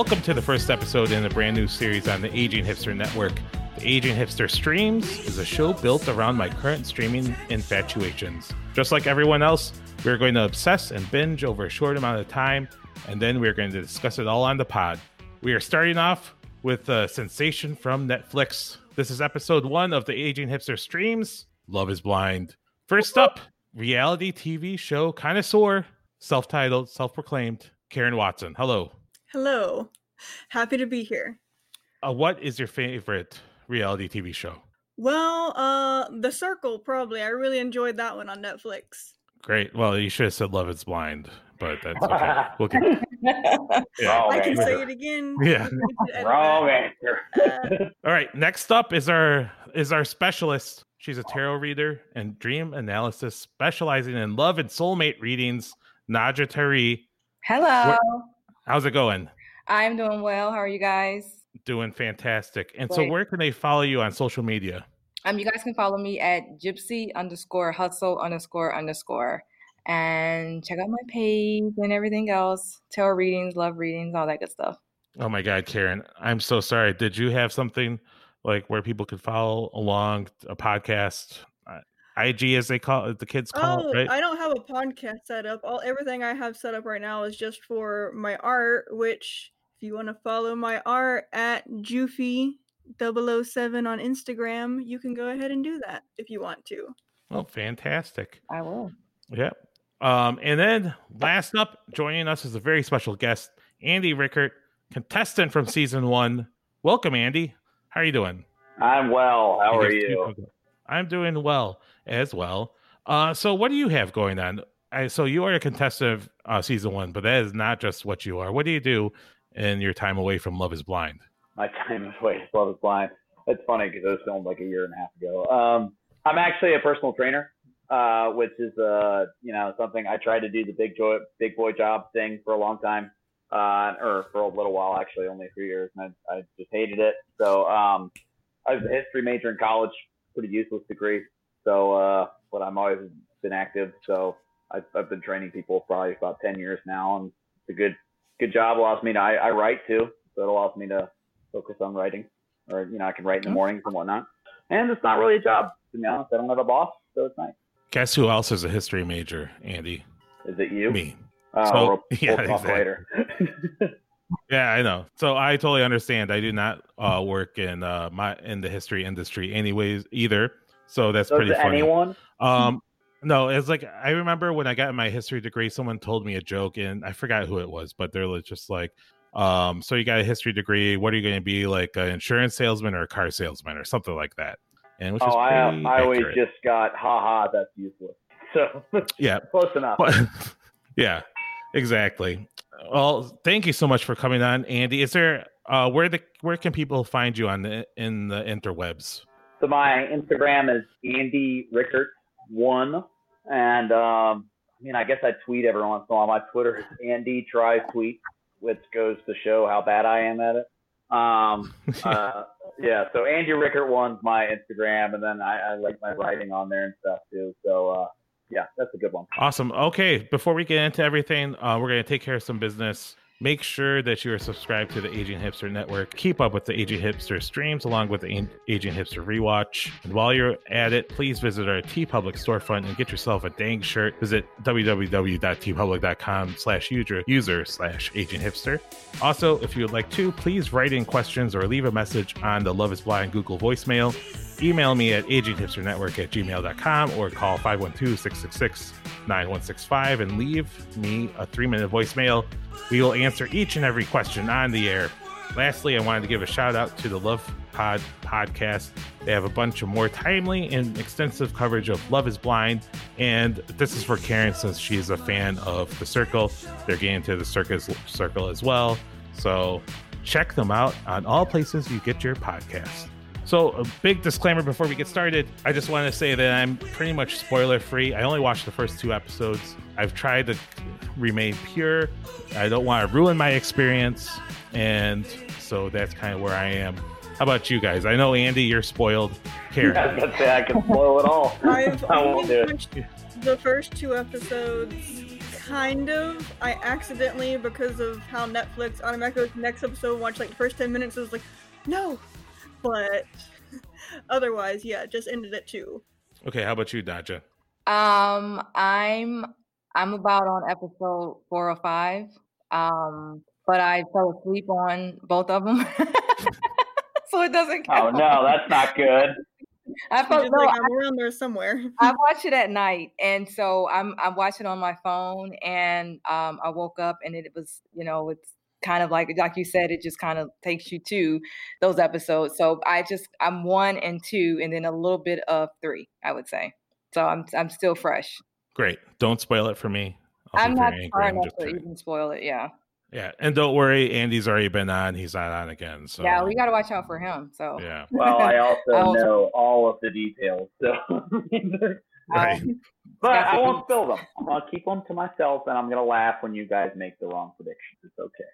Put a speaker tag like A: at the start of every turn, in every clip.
A: Welcome to the first episode in a brand new series on the Aging Hipster Network. The Aging Hipster Streams is a show built around my current streaming infatuations. Just like everyone else, we're going to obsess and binge over a short amount of time, and then we're going to discuss it all on the pod. We are starting off with a sensation from Netflix. This is episode one of the Aging Hipster Streams Love is Blind. First up, reality TV show connoisseur, self titled, self proclaimed, Karen Watson. Hello.
B: Hello. Happy to be here.
A: Uh, what is your favorite reality TV show?
B: Well, uh The Circle probably. I really enjoyed that one on Netflix.
A: Great. Well, you should have said Love is Blind, but that's okay. We'll get, yeah.
B: I can
C: answer.
B: say it again.
A: Yeah.
B: You can edit
C: Wrong answer.
B: Uh,
A: All right. Next up is our is our specialist. She's a tarot reader and dream analysis, specializing in love and soulmate readings. Nadja Tari.
D: Hello.
A: How's it going?
D: I'm doing well. How are you guys?
A: Doing fantastic. And so, where can they follow you on social media?
D: Um, you guys can follow me at gypsy underscore hustle underscore underscore and check out my page and everything else. Tarot readings, love readings, all that good stuff.
A: Oh my God, Karen, I'm so sorry. Did you have something like where people could follow along a podcast? Uh, IG, as they call it, the kids call
B: oh,
A: it, right?
B: I don't have a podcast set up. All everything I have set up right now is just for my art, which if you want to follow my art at Jufy 007 on Instagram, you can go ahead and do that if you want to.
A: oh, fantastic.
D: I will.
A: Yep. Um, and then last up, joining us is a very special guest, Andy Rickert, contestant from season one. Welcome, Andy. How are you doing?
C: I'm well. How are you?
A: I'm doing well as well. Uh, so what do you have going on? I, so you are a contestant of uh, season one, but that is not just what you are. What do you do in your time away from Love Is Blind?
C: My time away from love is blind. It's funny because it was filmed like a year and a half ago. Um, I'm actually a personal trainer, uh, which is uh, you know something I tried to do the big joy, big boy job thing for a long time, uh, or for a little while actually, only a few years, and I, I just hated it. So um, I was a history major in college, pretty useless degree. So, uh, but I'm always been active. So I've, I've been training people probably about 10 years now, and it's a good good job. Allows me to I, I write too, so it allows me to focus on writing, or you know I can write in the mornings and whatnot. And it's not really a job to be honest. I don't have a boss, so it's nice.
A: Guess who else is a history major, Andy?
C: Is it you?
A: Me.
C: Uh,
A: So-
C: we'll,
A: yeah,
C: we'll talk
A: exactly.
C: later.
A: Yeah, I know. So I totally understand. I do not uh, work in uh, my in the history industry, anyways, either. So that's
C: so
A: pretty funny.
C: anyone?
A: Um, no, it's like I remember when I got my history degree, someone told me a joke, and I forgot who it was, but they're just like, um, "So you got a history degree? What are you going to be like, an insurance salesman or a car salesman or something like that?" And which is
C: Oh, I I always just got haha. That's useless. So
A: yeah,
C: close enough.
A: Yeah, exactly. Well, thank you so much for coming on, Andy. Is there uh, where the where can people find you on the in the interwebs?
C: So my Instagram is Andy Rickert one, and um, I mean I guess I tweet every once in a while. My Twitter is Andy Try tweet, which goes to show how bad I am at it. Um, uh, yeah, so Andy Rickert one's my Instagram, and then I, I like my writing on there and stuff too. So uh, yeah, that's a good one.
A: Awesome. Okay, before we get into everything, uh, we're going to take care of some business. Make sure that you are subscribed to the Aging Hipster Network. Keep up with the Aging Hipster streams along with the Aging Hipster rewatch. And while you're at it, please visit our TeePublic storefront and get yourself a dang shirt. Visit www.teepublic.com slash user slash Aging Hipster. Also, if you would like to, please write in questions or leave a message on the Love is Blind Google voicemail. Email me at aginghipsternetwork at gmail.com or call 512-666-9165 and leave me a three-minute voicemail. We will answer each and every question on the air. Lastly, I wanted to give a shout out to the Love Pod podcast. They have a bunch of more timely and extensive coverage of Love is Blind. And this is for Karen since she's a fan of The Circle. They're getting to the circus circle as well. So check them out on all places you get your podcast. So, a big disclaimer before we get started. I just want to say that I'm pretty much spoiler free. I only watched the first two episodes. I've tried to remain pure. I don't want to ruin my experience. And so that's kind of where I am. How about you guys? I know, Andy, you're spoiled. Karen.
C: I was gonna say I can spoil it all.
B: I've
C: I won't
B: only
C: do it.
B: watched the first two episodes kind of. I accidentally, because of how Netflix automatically next episode watched like the first ten minutes. I was like, no, but otherwise, yeah, just ended at two.
A: Okay, how about you, Daja?
D: Um, I'm I'm about on episode four or five. Um, but I fell asleep on both of them, so it doesn't
C: count. Oh no, that's not good.
B: I felt no, like I'm around there somewhere.
D: I watch it at night, and so I'm I'm watching on my phone, and um, I woke up, and it was you know it's kind of like like you said, it just kind of takes you to those episodes. So I just I'm one and two, and then a little bit of three, I would say. So I'm I'm still fresh.
A: Great. Don't spoil it for me.
D: i am not trying not to even spoil it. Yeah.
A: Yeah, and don't worry, Andy's already been on. He's not on again. So
D: yeah, we got to watch out for him. So
A: yeah.
C: Well, I also know all of the details. So
A: right.
C: But I won't spill them. I'll keep them to myself, and I'm gonna laugh when you guys make the wrong predictions. It's okay.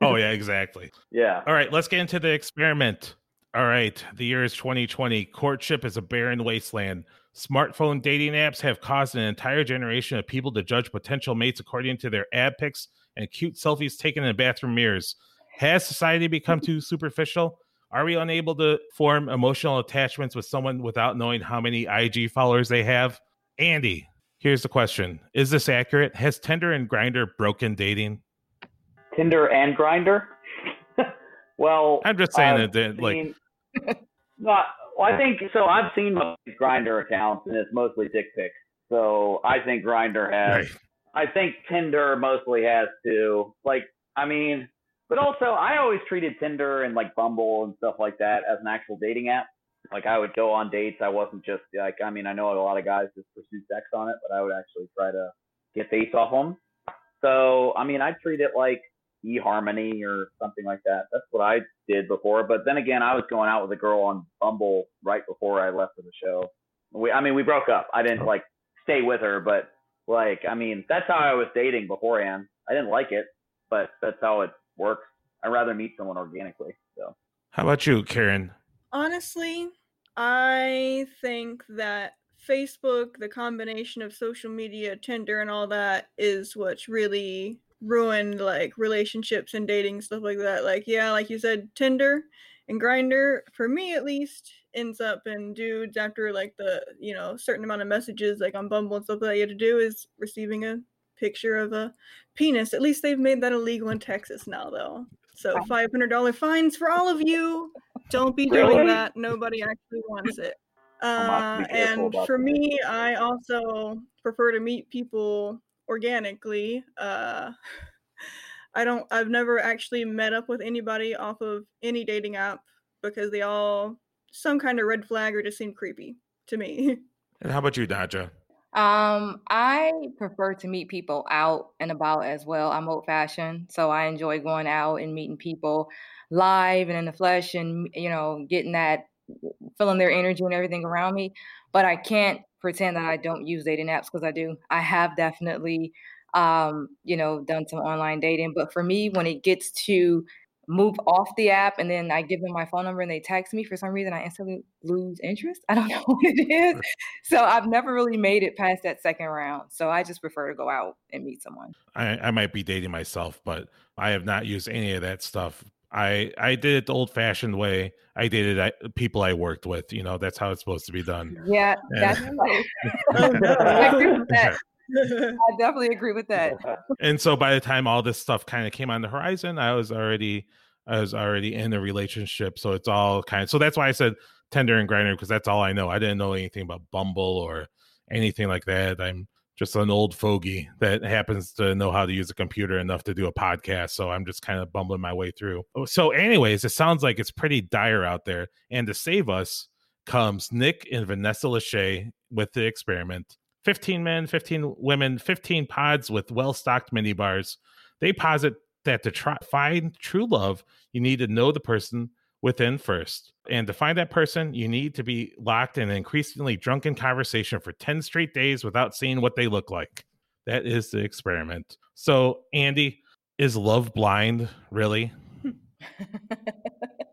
A: Oh yeah, exactly.
C: yeah.
A: All right, let's get into the experiment. All right, the year is 2020. Courtship is a barren wasteland. Smartphone dating apps have caused an entire generation of people to judge potential mates according to their ad pics and cute selfies taken in bathroom mirrors. Has society become too superficial? Are we unable to form emotional attachments with someone without knowing how many IG followers they have? Andy, here's the question Is this accurate? Has Tinder and Grindr broken dating?
C: Tinder and Grindr. well,
A: I'm just saying that, like,
C: not well, I think so. I've seen most Grindr accounts, and it's mostly dick pics. So I think Grindr has. Right. I think Tinder mostly has too. Like, I mean, but also I always treated Tinder and like Bumble and stuff like that as an actual dating app. Like I would go on dates. I wasn't just like I mean I know a lot of guys just pursue sex on it, but I would actually try to get face off them. So I mean I treat it like eHarmony or something like that. That's what I did before. But then again, I was going out with a girl on Bumble right before I left for the show. We, I mean, we broke up. I didn't like stay with her, but like, I mean, that's how I was dating beforehand. I didn't like it, but that's how it works. I'd rather meet someone organically. So,
A: how about you, Karen?
B: Honestly, I think that Facebook, the combination of social media, Tinder, and all that is what's really ruined like relationships and dating stuff like that. Like yeah, like you said, Tinder and Grindr for me at least ends up in dudes after like the you know certain amount of messages like on Bumble and stuff that you have to do is receiving a picture of a penis. At least they've made that illegal in Texas now though. So five hundred dollar fines for all of you. Don't be doing that. Nobody actually wants it. Uh, and for me, I also prefer to meet people organically. Uh, I don't. I've never actually met up with anybody off of any dating app because they all some kind of red flag or just seem creepy to me.
A: And how about you, Daja?
D: Um, I prefer to meet people out and about as well. I'm old fashioned, so I enjoy going out and meeting people live and in the flesh, and you know, getting that, feeling their energy and everything around me. But I can't pretend that I don't use dating apps because I do. I have definitely, um, you know, done some online dating. But for me, when it gets to move off the app and then I give them my phone number and they text me, for some reason I instantly lose interest. I don't know what it is. So I've never really made it past that second round. So I just prefer to go out and meet someone.
A: I, I might be dating myself, but I have not used any of that stuff I I did it the old fashioned way. I dated I, people I worked with. You know, that's how it's supposed to be done.
D: Yeah, that's right. oh, no. I agree with that. I definitely agree with that.
A: And so by the time all this stuff kind of came on the horizon, I was already I was already in a relationship. So it's all kind of so that's why I said Tinder and Grindr because that's all I know. I didn't know anything about Bumble or anything like that. I'm just an old fogey that happens to know how to use a computer enough to do a podcast. So I'm just kind of bumbling my way through. Oh, so, anyways, it sounds like it's pretty dire out there. And to save us comes Nick and Vanessa Lachey with the experiment 15 men, 15 women, 15 pods with well stocked mini bars. They posit that to try, find true love, you need to know the person within first. And to find that person, you need to be locked in an increasingly drunken conversation for 10 straight days without seeing what they look like. That is the experiment. So, Andy, is love blind really?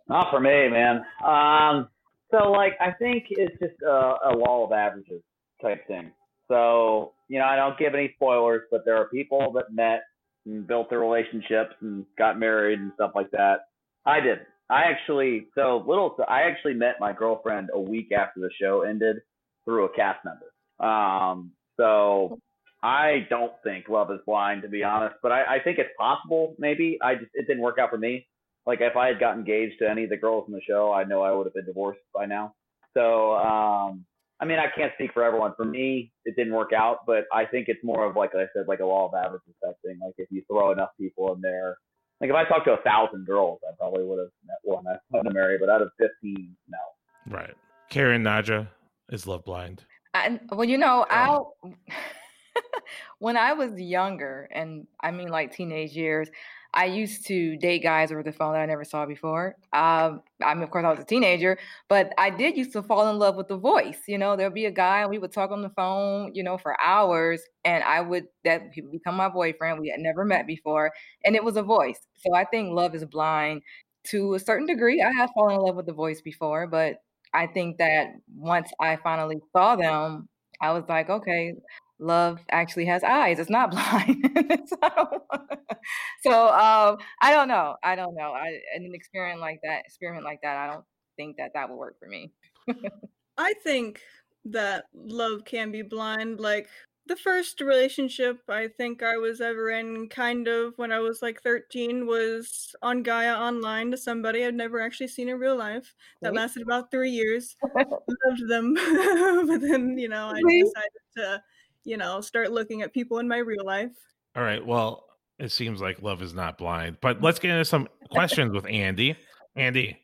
C: Not for me, man. Um, so, like, I think it's just a, a law of averages type thing. So, you know, I don't give any spoilers, but there are people that met and built their relationships and got married and stuff like that. I did. I actually, so little, I actually met my girlfriend a week after the show ended through a cast member. Um, so I don't think Love is Blind, to be honest, but I, I think it's possible. Maybe I just, it didn't work out for me. Like if I had got engaged to any of the girls in the show, I know I would have been divorced by now. So, um, I mean, I can't speak for everyone. For me, it didn't work out, but I think it's more of like I said, like a law of averages type thing. Like if you throw enough people in there, like if I talked to a thousand girls, I probably would have met one I want to marry. But out of fifteen, no.
A: Right. Karen Naja is love blind.
D: I, well, you know, I'll. when I was younger, and I mean like teenage years, I used to date guys over the phone that I never saw before. Um, I mean, of course, I was a teenager, but I did used to fall in love with the voice. You know, there'd be a guy, and we would talk on the phone, you know, for hours, and I would that he would become my boyfriend. We had never met before, and it was a voice. So I think love is blind to a certain degree. I have fallen in love with the voice before, but I think that once I finally saw them, I was like, okay, love actually has eyes. It's not blind. so, so um, I don't know. I don't know. I an experiment like that, experiment like that, I don't think that that will work for me.
B: I think that love can be blind. Like the first relationship I think I was ever in, kind of when I was like 13, was on Gaia Online to somebody I'd never actually seen in real life. That lasted about three years. Loved them. but then, you know, I decided to, you know, start looking at people in my real life.
A: All right. Well, it seems like love is not blind, but let's get into some questions with Andy. Andy,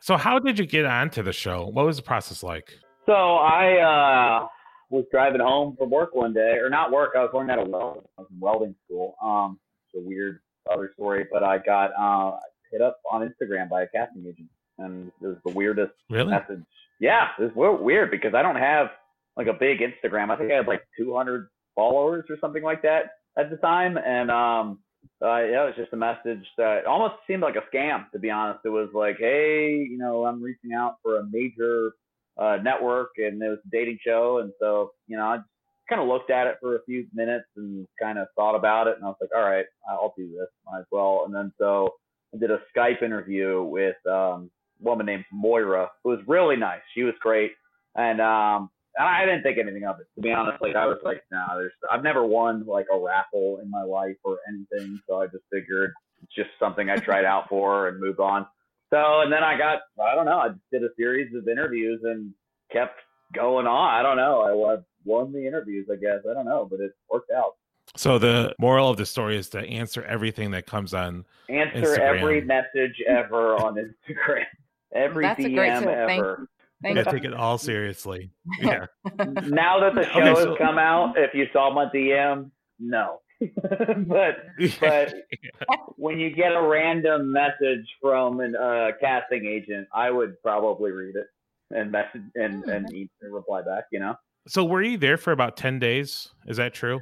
A: so how did you get onto the show? What was the process like?
C: So I uh, was driving home from work one day, or not work. I was learning how to weld. I was in welding school. Um, it's a weird other story, but I got uh, hit up on Instagram by a casting agent, and it was the weirdest
A: Really?
C: message. Yeah, it was weird because I don't have like a big Instagram. I think I had like 200 followers or something like that at the time, and um, uh, yeah, it was just a message that almost seemed like a scam. To be honest, it was like, hey, you know, I'm reaching out for a major uh, network, and it was a dating show, and so you know, I just kind of looked at it for a few minutes and kind of thought about it, and I was like, all right, I'll do this, might as well. And then so I did a Skype interview with um, a woman named Moira, who was really nice. She was great, and um, I didn't think anything of it. To be honest, like I was like, nah, there's. I've never won like a raffle in my life or anything, so I just figured it's just something I tried out for and moved on. So, and then I got, I don't know, I just did a series of interviews and kept going on. I don't know. I won, won the interviews, I guess. I don't know, but it worked out.
A: So the moral of the story is to answer everything that comes on.
C: Answer every message ever on Instagram. Every
D: That's a
C: DM
D: great tip. Thank
C: ever.
D: Thank
A: Yeah,
D: you.
A: take it all seriously. Yeah.
C: Now that the show
A: Okay,
C: has
A: so-
C: come out, if you saw my DM, no. but But- when you get a random message from a uh, casting agent, I would probably read it and message and
D: Hmm.
C: and eat and reply back. You know.
A: so were you there for about 10 days? Is that true?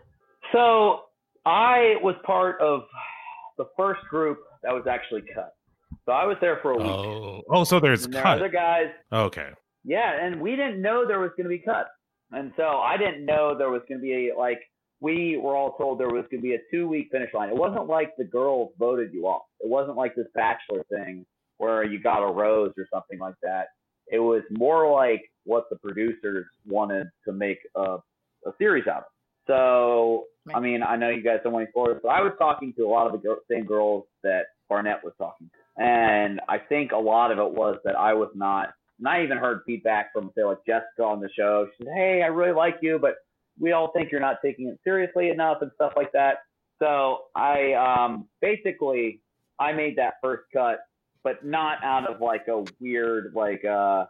C: So I was part of the first group that was actually cut. So I was there for a week.
A: Oh, oh, so there's
C: and there
A: cut.
C: other guys.
A: Okay.
C: Yeah, and we didn't know there was going to be cuts, and so I didn't know there was going to be a, like we were all told there was going to be a two week finish line. It wasn't like the girls voted you off. It wasn't like this bachelor thing where you got a rose or something like that. It was more like what the producers wanted to make a, a series out of. So I mean, I know you guys don't want any spoilers, but I was talking to a lot of the same girls that Barnett was talking to, and I think a lot of it was that I was not. And I even heard feedback from say like Jessica on the show. She said, "Hey, I really like you, but we all think you're not taking it seriously enough and stuff like that." So I um, basically I made that first cut, but not out of like a weird like uh,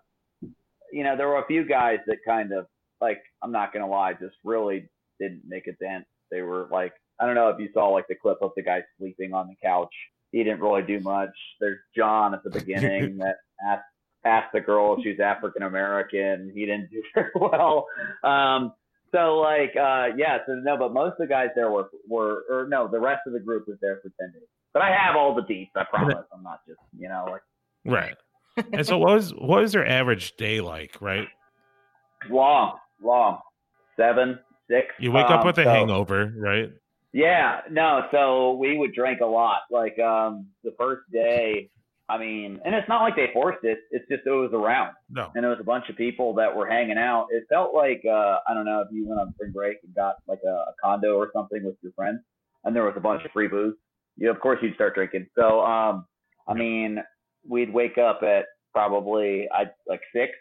C: you know, there were a few guys that kind of like I'm not gonna lie, just really didn't make a dent. They were like I don't know if you saw like the clip of the guy sleeping on the couch. He didn't really do much. There's John at the beginning that asked asked the girl if she's African American. He didn't do very well. Um, so like uh, yeah, so no, but most of the guys there were were or no, the rest of the group was there for ten days. But I have all the deets. I promise. I'm not just you know like
A: Right. And so what was what was their average day like, right?
C: long, long, seven, six.
A: You wake up
C: Um,
A: with a
C: so-
A: hangover, right?
C: Yeah, no. So we would drink a lot. Like um, the first day, I mean, and it's not like they forced it. It's just it was around,
A: No.
C: and it was a bunch of people that were hanging out. It felt like uh, I don't know if you went on spring break and got like a, a condo or something with your friends, and there was a bunch of free booze. You of course you'd start drinking. So um, I mean, we'd wake up at probably I like six,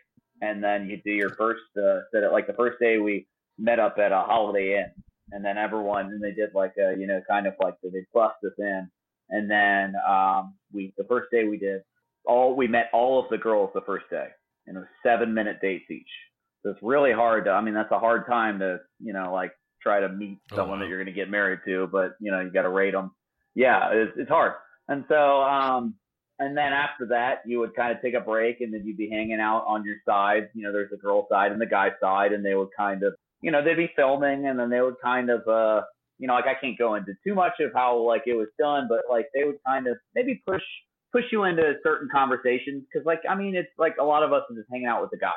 C: and then you'd do your first uh, set. At, like the first day we met up at a Holiday Inn, and then everyone and they did like a you know kind of like they bust us in, and then um, we the first day we did all we met all of the girls the first day, and it was seven minute dates each. So it's really hard to. I mean, that's a hard time to you know like try to meet
A: Oh,
C: someone
A: wow.
C: that you're going to get married to, but you know you got to rate them. Yeah, it's, it's hard. And so, um, and then after that, you would kind of take a break, and then you'd be hanging out on your side. You know, there's the girl side and the guy side, and they would kind of, you know, they'd be filming, and then they would kind of, uh, you know, like I can't go into too much of how like it was done, but like they would kind of maybe push push you into certain conversations because, like, I mean, it's like a lot of us are just hanging out with the guys,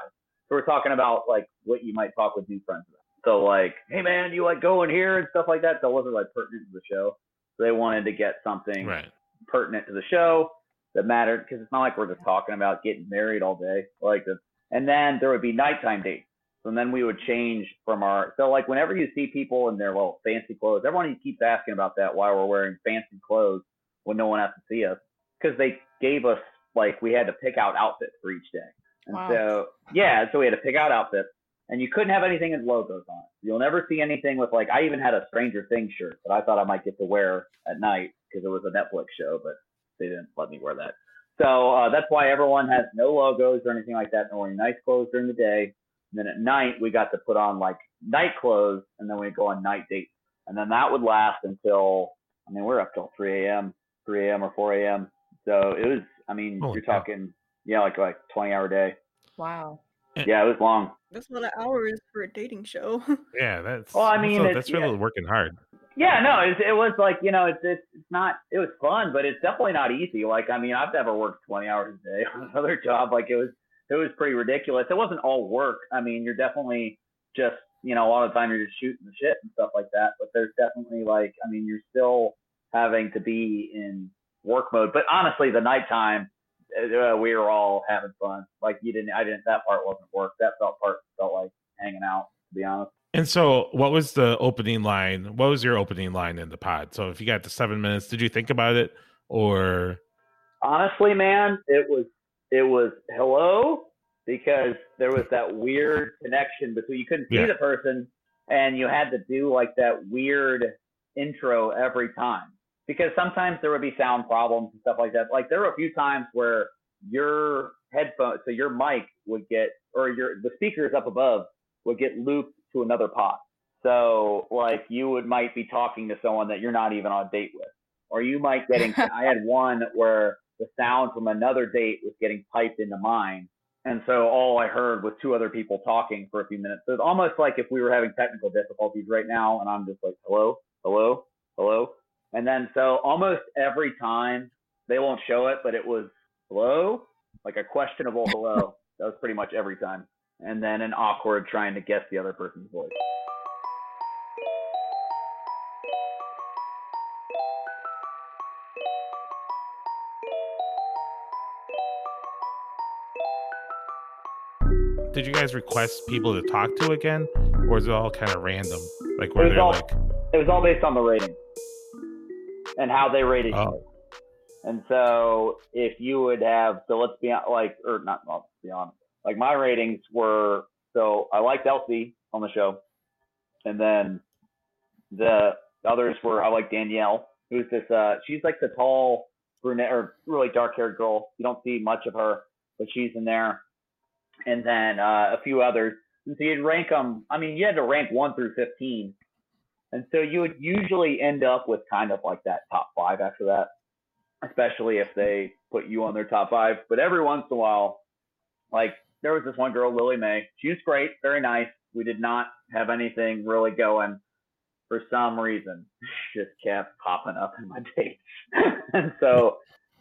C: so we're talking about like what you might talk with new friends about. So like, hey man, you like going here and stuff like that. So it wasn't like pertinent to the show. So they wanted to get something
A: Right.
C: pertinent to the show that mattered because it's not like we're just talking about getting married all day. Like and then there would be nighttime dates. So then we would change from our so like whenever you see people in their little fancy clothes, everyone keeps asking about that why we're wearing fancy clothes when no one has to see us because they gave us like we had to pick out outfits for each day. And
D: Wow.
C: so yeah, so we had to pick out outfits and you couldn't have anything with logos on it. You'll never see anything with like I even had a Stranger Things shirt that I thought I might get to wear at night because it was a Netflix show, but they didn't let me wear that. So uh, that's why everyone has no logos or anything like that. And wearing nice clothes during the day. And then at night we got to put on like night clothes, and then we go on night dates. And then that would last until I mean we're up till 3 a.m., 3 a.m. or 4 a.m. So it was. I mean
A: Holy
C: you're
A: cow.
C: talking yeah like like 20 hour day.
D: Wow.
C: Yeah, it was long.
B: That's a lot of hours for a dating show.
A: Yeah, that's.
C: Well, I mean,
A: a-
C: it's-
A: that's really
C: yeah.
A: working hard.
C: Yeah, no, it, it was like you know, it's, it's it's not. It was fun, but it's definitely not easy. Like, I mean, I've never worked 20 hours a day on another job. Like, it was it was pretty ridiculous. It wasn't all work. I mean, you're definitely just you know, a lot of the time you're just shooting the shit and stuff like that. But there's definitely like, I mean, you're still having to be in work mode. But honestly, the nighttime, uh, we were all having fun. Like, you didn't, I didn't. That part wasn't work. That felt part felt like hanging out. To be honest.
A: And so, what was the opening line? What was your opening line in the pod? So, if you got to seven minutes, did you think about it, or
C: honestly, man, it was it was hello because there was that weird connection between you couldn't see
A: Yeah.
C: the person and you had to do like that weird intro every time because sometimes there would be sound problems and stuff like that. Like there were a few times where your headphone, so your mic would get or your the speakers up above would get looped to another pod. So like you would might be talking to someone that you're not even on a date with or you might getting I had one where the sound from another date was getting piped into mine. And so all I heard was two other people talking for a few minutes. So it's almost like if we were having technical difficulties right now and I'm just like, hello, hello, hello. And then so almost every time they won't show it, but it was hello, like a questionable hello. that was pretty much every time. And then an awkward trying to guess the other person's voice.
A: Did you guys request people to talk to again, or is it all kind of random? Like,
C: It was
A: they
C: all-
A: like,
C: It was all based on the rating and how they rated you.
A: oh,
C: And so if you would have, so let's be like, or not, well, let's be honest, like my ratings were, so I liked LC on the show. And then the others were, I like Danielle, who's this, uh, she's like the tall brunette or really dark haired girl. You don't see much of her, but she's in there. And then uh, a few others. And so you'd rank them, I mean, you had to rank one through 15. And so you would usually end up with kind of like that top five after that especially if they put you on their top five. But every once in a while, like there was this one girl, Lily Mae. She was great, very nice. We did not have anything really going. For some reason, she just kept popping up in my dates, and so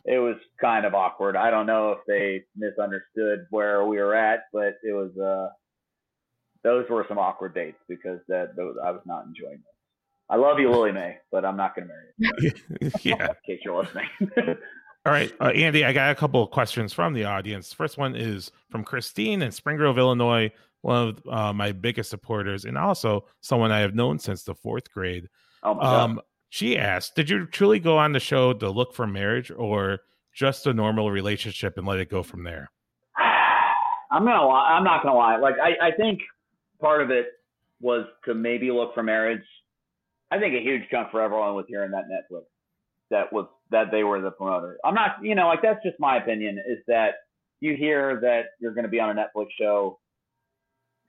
C: it was kind of awkward. I don't know if they misunderstood where we were at, but it was uh those were some awkward dates because that those, I was not enjoying those. I love you, Lily May, but I'm not going to marry you.
A: yeah.
C: In case you're listening.
A: All right, uh, Andy, I got a couple of questions from the audience. First one is from Christine in Spring Grove, Illinois, one of uh, my biggest supporters, and also someone I have known since the fourth grade.
C: Oh my God.
A: She asked, "Did you truly go on the show to look for marriage, or just a normal relationship and let it go from there?"
C: I'm gonna lie. I'm not gonna lie. Like I, I think part of it was to maybe look for marriage. I think a huge chunk for everyone was hearing that Netflix that was that they were the promoter. I'm not, you know, like that's just my opinion. Is that you hear that you're going to be on a Netflix show?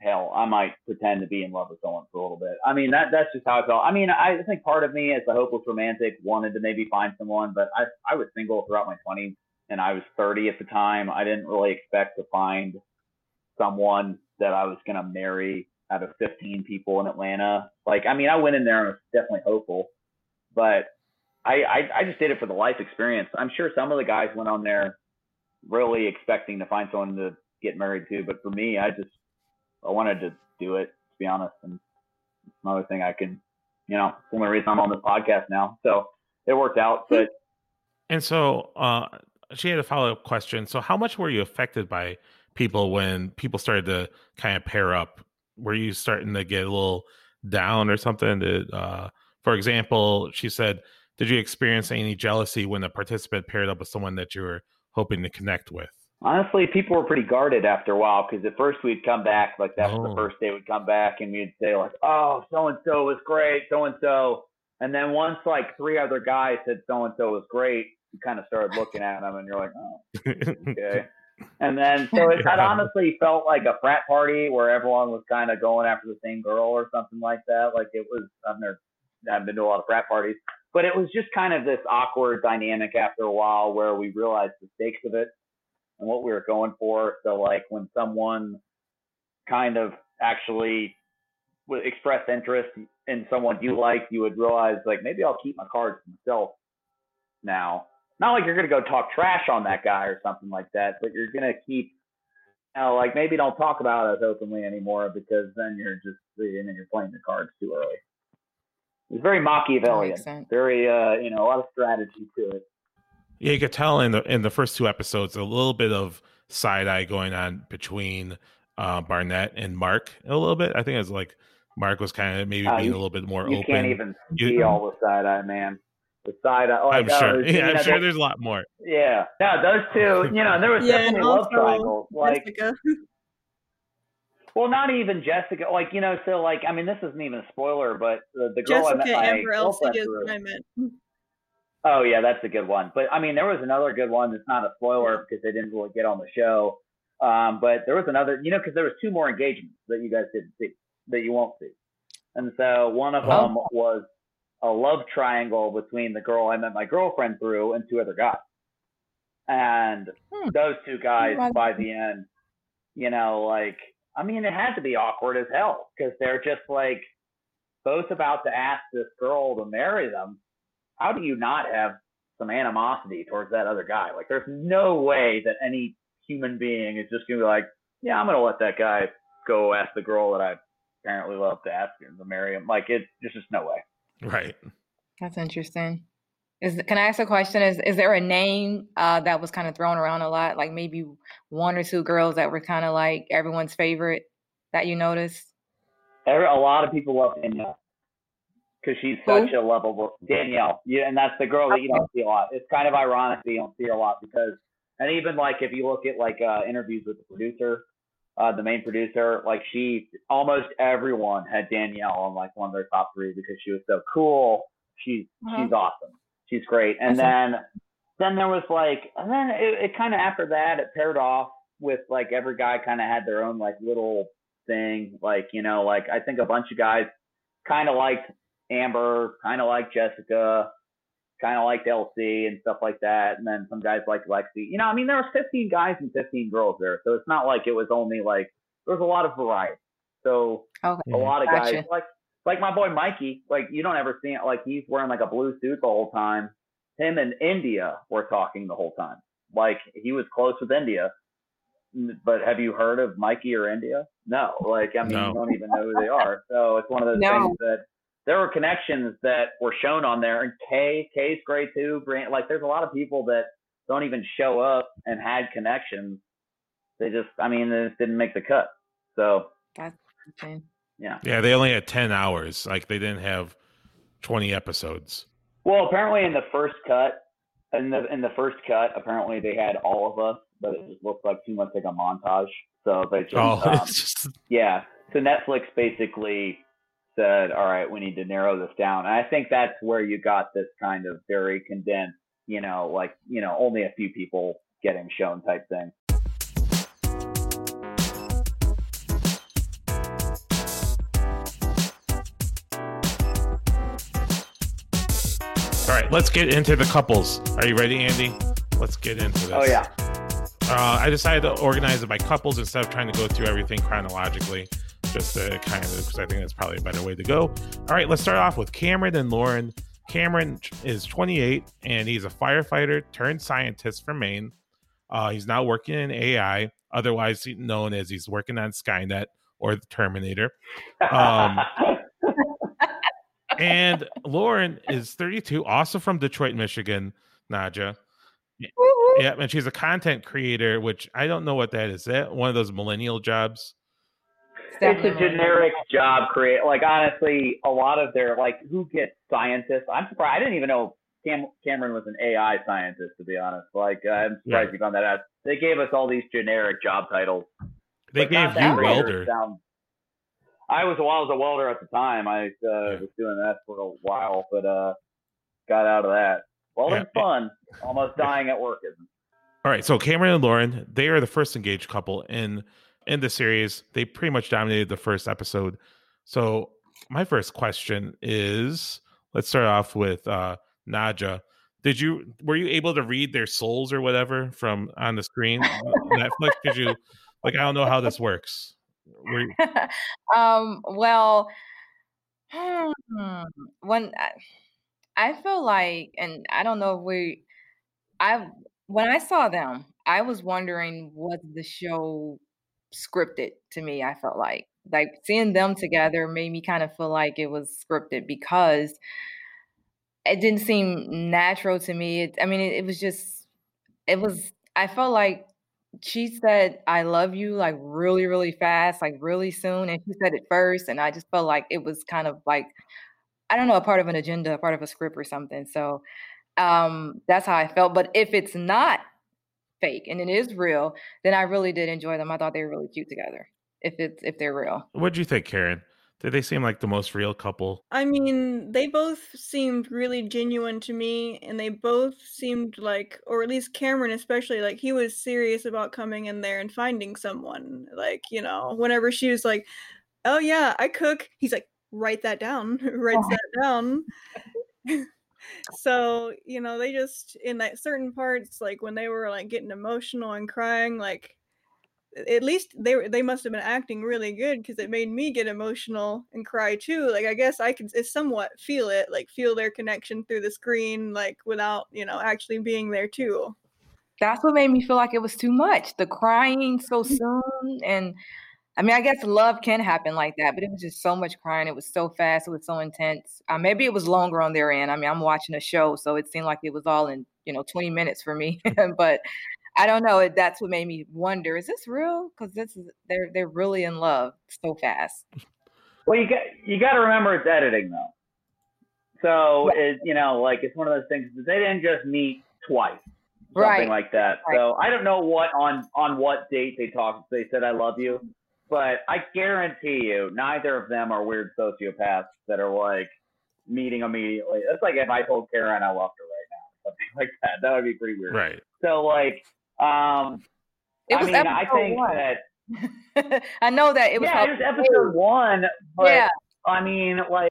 C: Hell, I might pretend to be in love with someone for a little bit. I mean, that that's just how I felt. I mean, I think part of me as a hopeless romantic wanted to maybe find someone, but I I was single throughout my 20s and I was 30 at the time. I didn't really expect to find someone that I was going to marry out of 15 people in Atlanta. Like, I mean, I went in there and was definitely hopeful, but I, I, I just did it for the life experience. I'm sure some of the guys went on there really expecting to find someone to get married to, but for me, I just I wanted to do it to be honest, and another thing I can, you know, the only reason I'm on this podcast now. So it worked out, but.
A: And so uh, she had a follow up question. So, how much were you affected by people when people started to kind of pair up? Were you starting to get a little down or something? Did, uh, for example, she said, Did you experience any jealousy when a participant paired up with someone that you were hoping to connect with?
C: Honestly, people were pretty guarded after a while because at first we'd come back, like that's
A: Oh.
C: the first day we'd come back and we'd say like, "Oh, so and so was great, so and so," and then once like three other guys said so and so was great, you kind of started looking at them and you're like, "Oh, okay." And then so it
A: Yeah.
C: honestly felt like a frat party where everyone was kind of going after the same girl or something like that. Like it was, I've never, I haven't been to a lot of frat parties, but it was just kind of this awkward dynamic after a while where we realized the stakes of it and what we were going for. So like when someone kind of actually would express interest in someone you like, you would realize like maybe I'll keep my cards to myself now. Not like you're gonna go talk trash on that guy or something like that, but you're gonna keep you know, like maybe don't talk about it as openly anymore because then you're just and then you're playing the cards too early. It's very Machiavellian, very uh, you know, a lot of strategy to it.
A: Yeah, you could tell in the in the first two episodes a little bit of side eye going on between uh, Barnett and Mark a little bit. I think it was like Mark was kind of maybe
C: Uh,
A: being
C: you-
A: a little bit more
C: You
A: open.
C: You can't even
A: You-
C: see all the side eye, man. The side eye.
A: I'm
C: Like, oh,
A: sure.
C: you
A: Yeah, I'm
C: know,
A: sure
C: they-
A: there's a lot more.
C: Yeah, no, those two. You know, there was
B: Yeah, and
C: definitely love triangles. Like,
B: Jessica.
C: well, not even Jessica. Like, you know, so like, I mean, this isn't even a spoiler, but the, the girl I met
B: Jessica
C: my
B: Amber
C: LC
B: is
C: through-
B: what I meant.
C: Oh yeah, that's a good one. But I mean, there was another good one that's not a spoiler because they didn't really get on the show. Um, but there was another, you know, because there was two more engagements that you guys didn't see that you won't see, and so one of
D: Oh.
C: them was a love triangle between the girl I met my girlfriend through and two other guys, and
D: Hmm.
C: those two guys by the end, you know, like I mean, it had to be awkward as hell because they're just like both about to ask this girl to marry them how do you not have some animosity towards that other guy? Like, there's no way that any human being is just gonna be like, yeah, I'm gonna let that guy go ask the girl that I apparently love to ask him to marry him. Like, it, there's just no way.
A: Right.
D: That's interesting. Is can I ask a question? Is is there a name uh, that was kind of thrown around a lot? Like maybe one or two girls that were kind of like everyone's favorite that you noticed?
C: Every, a lot of people love Danielle because she's
D: Who?
C: such a lovable Danielle. Yeah, and that's the girl that you don't see a lot. It's kind of ironic that you don't see a lot because, and even like if you look at like uh, interviews with the producer, uh, the main producer, like she, almost everyone had Danielle on like one of their top three because she was so cool. She's
D: Uh-huh.
C: she's awesome. She's great. And
D: Awesome.
C: then then there was like, and then it, it kind of after that it paired off with like every guy kind of had their own like little thing. Like you know, like I think a bunch of guys kind of liked Amber, kind of liked Jessica, kind of liked LC and stuff like that. And then some guys like Lexi. You know, I mean, there was 15 guys and 15 girls there, so it's not like it was only like there was a lot of variety. So
D: Okay.
C: a lot of guys like like my boy Mikey. Like you don't ever see it. Like he's wearing like a blue suit the whole time. Him and India were talking the whole time. Like he was close with India. But have you heard of Mikey or India? No, like I mean,
A: No.
C: you don't even know who they are. So it's one of those
D: No.
C: things that there were connections that were shown on there. And Kay, Kay's great too. Brand, like there's a lot of people that don't even show up and had connections. They just, I mean, they just didn't make the cut. So
D: Okay.
C: yeah.
A: Yeah, they only had 10 hours. Like they didn't have 20 episodes.
C: Well, apparently in the first cut, in the in the first cut, apparently they had all of us, but it just looked like too much like a montage. So they just,
A: Oh,
C: um,
A: it's just
C: yeah. So Netflix basically said, "All right, we need to narrow this down." And I think that's where you got this kind of very condensed, you know, like you know, only a few people getting shown type thing.
A: all right. Let's get into the couples. Are you ready, Andy? Let's get into this.
C: Oh yeah.
A: Uh, I decided to organize it by couples instead of trying to go through everything chronologically, just to kind of because I think that's probably a better way to go. All right, let's start off with Cameron and Lauren. Cameron is 28 and he's a firefighter turned scientist from Maine. Uh, he's now working in AI, otherwise known as he's working on Skynet or the Terminator. Um, And Lauren is 32, also from Detroit, Michigan. Naja. Yeah, and she's a content creator, which I don't know what that is. That one of those millennial jobs?
C: It's a generic job create. Like honestly, a lot of their like who gets scientists. I'm surprised. I didn't even know Cam- Cameron was an AI scientist. To be honest, like uh, I'm surprised
A: Yeah.
C: you found that out. They gave us all these generic job titles.
A: They
C: But
A: gave you welder.
C: sound- I was well, I was a welder at the time. I uh,
A: Yeah.
C: was doing that for a while, but uh, got out of that. Welding's
A: Yeah.
C: fun. Almost dying at work isn't.
A: All right, so Cameron and Lauren, they are the first engaged couple in in the series. They pretty much dominated the first episode. So my first question is, let's start off with uh Naja. Did you were you able to read their souls or whatever from on the screen Netflix? Did you like I don't know how this works. You,
D: um, well, hmm, when I, I feel like, and I don't know if we, I when I saw them, I was wondering what the show scripted to me. I felt like like seeing them together made me kind of feel like it was scripted because it didn't seem natural to me. It, I mean, it, it was just, it was. I felt like she said I love you like really, really fast, like really soon. And she said it first. And I just felt like it was kind of like, I don't know, a part of an agenda, a part of a script or something. So um that's how I felt. But if it's not fake and it is real, then I really did enjoy them. I thought they were really cute together. If it's if they're real.
A: What do you think, Karen? Did they seem like the most real couple?
B: I mean, they both seemed really genuine to me, and they both seemed like, or at least Cameron, especially, like he was serious about coming in there and finding someone. Like, you know, whenever she was like, "Oh yeah, I cook," he's like, "Write that down," writes that down. so you know, they just in that certain parts, like when they were like getting emotional and crying, like at least they were they must have been acting really good because it made me get emotional and cry too like i guess i could somewhat feel it like feel their connection through the screen like without you know actually being there too
D: That's what made me feel like it was too much. The crying so soon and I mean, I guess love can happen like that, but it was just so much crying. It was so fast. It was so intense. Uh, maybe it was longer on their end. I mean, I'm watching a show, so it seemed like it was all in, you know, 20 minutes for me. but I don't know. It, that's what made me wonder: Is this real? Because this is they're they're really in love so fast.
C: Well, you got you got to remember it's editing though. So it you know like it's one of those things. that They didn't just meet twice, something
D: Right.
C: like that.
D: Right.
C: So I don't know what on on what date they talked. They said I love you, but I guarantee you, neither of them are weird sociopaths that are like meeting immediately. It's like if I told Karen I loved her right now, something like that. That would be pretty weird.
A: Right.
C: So like, um,
D: It
C: I
D: was
C: mean, I think
D: one.
C: that
D: I know that it was.
C: yeah, it was episode one, but
D: yeah,
C: I mean, like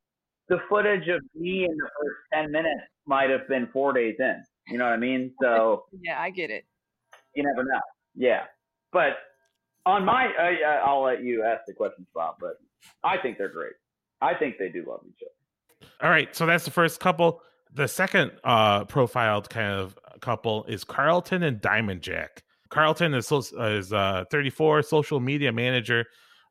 C: the footage of me in the first ten minutes might have been four days in. You know what I mean? So
D: yeah, I get it.
C: you never know. Yeah, but on my, I- I'll let you ask the question, Bob. But I think they're great. I think they do love each other.
A: All right, so that's the first couple. The second uh profiled kind of couple is Carlton and Diamond Jack. Carlton is is uh 34, social media manager.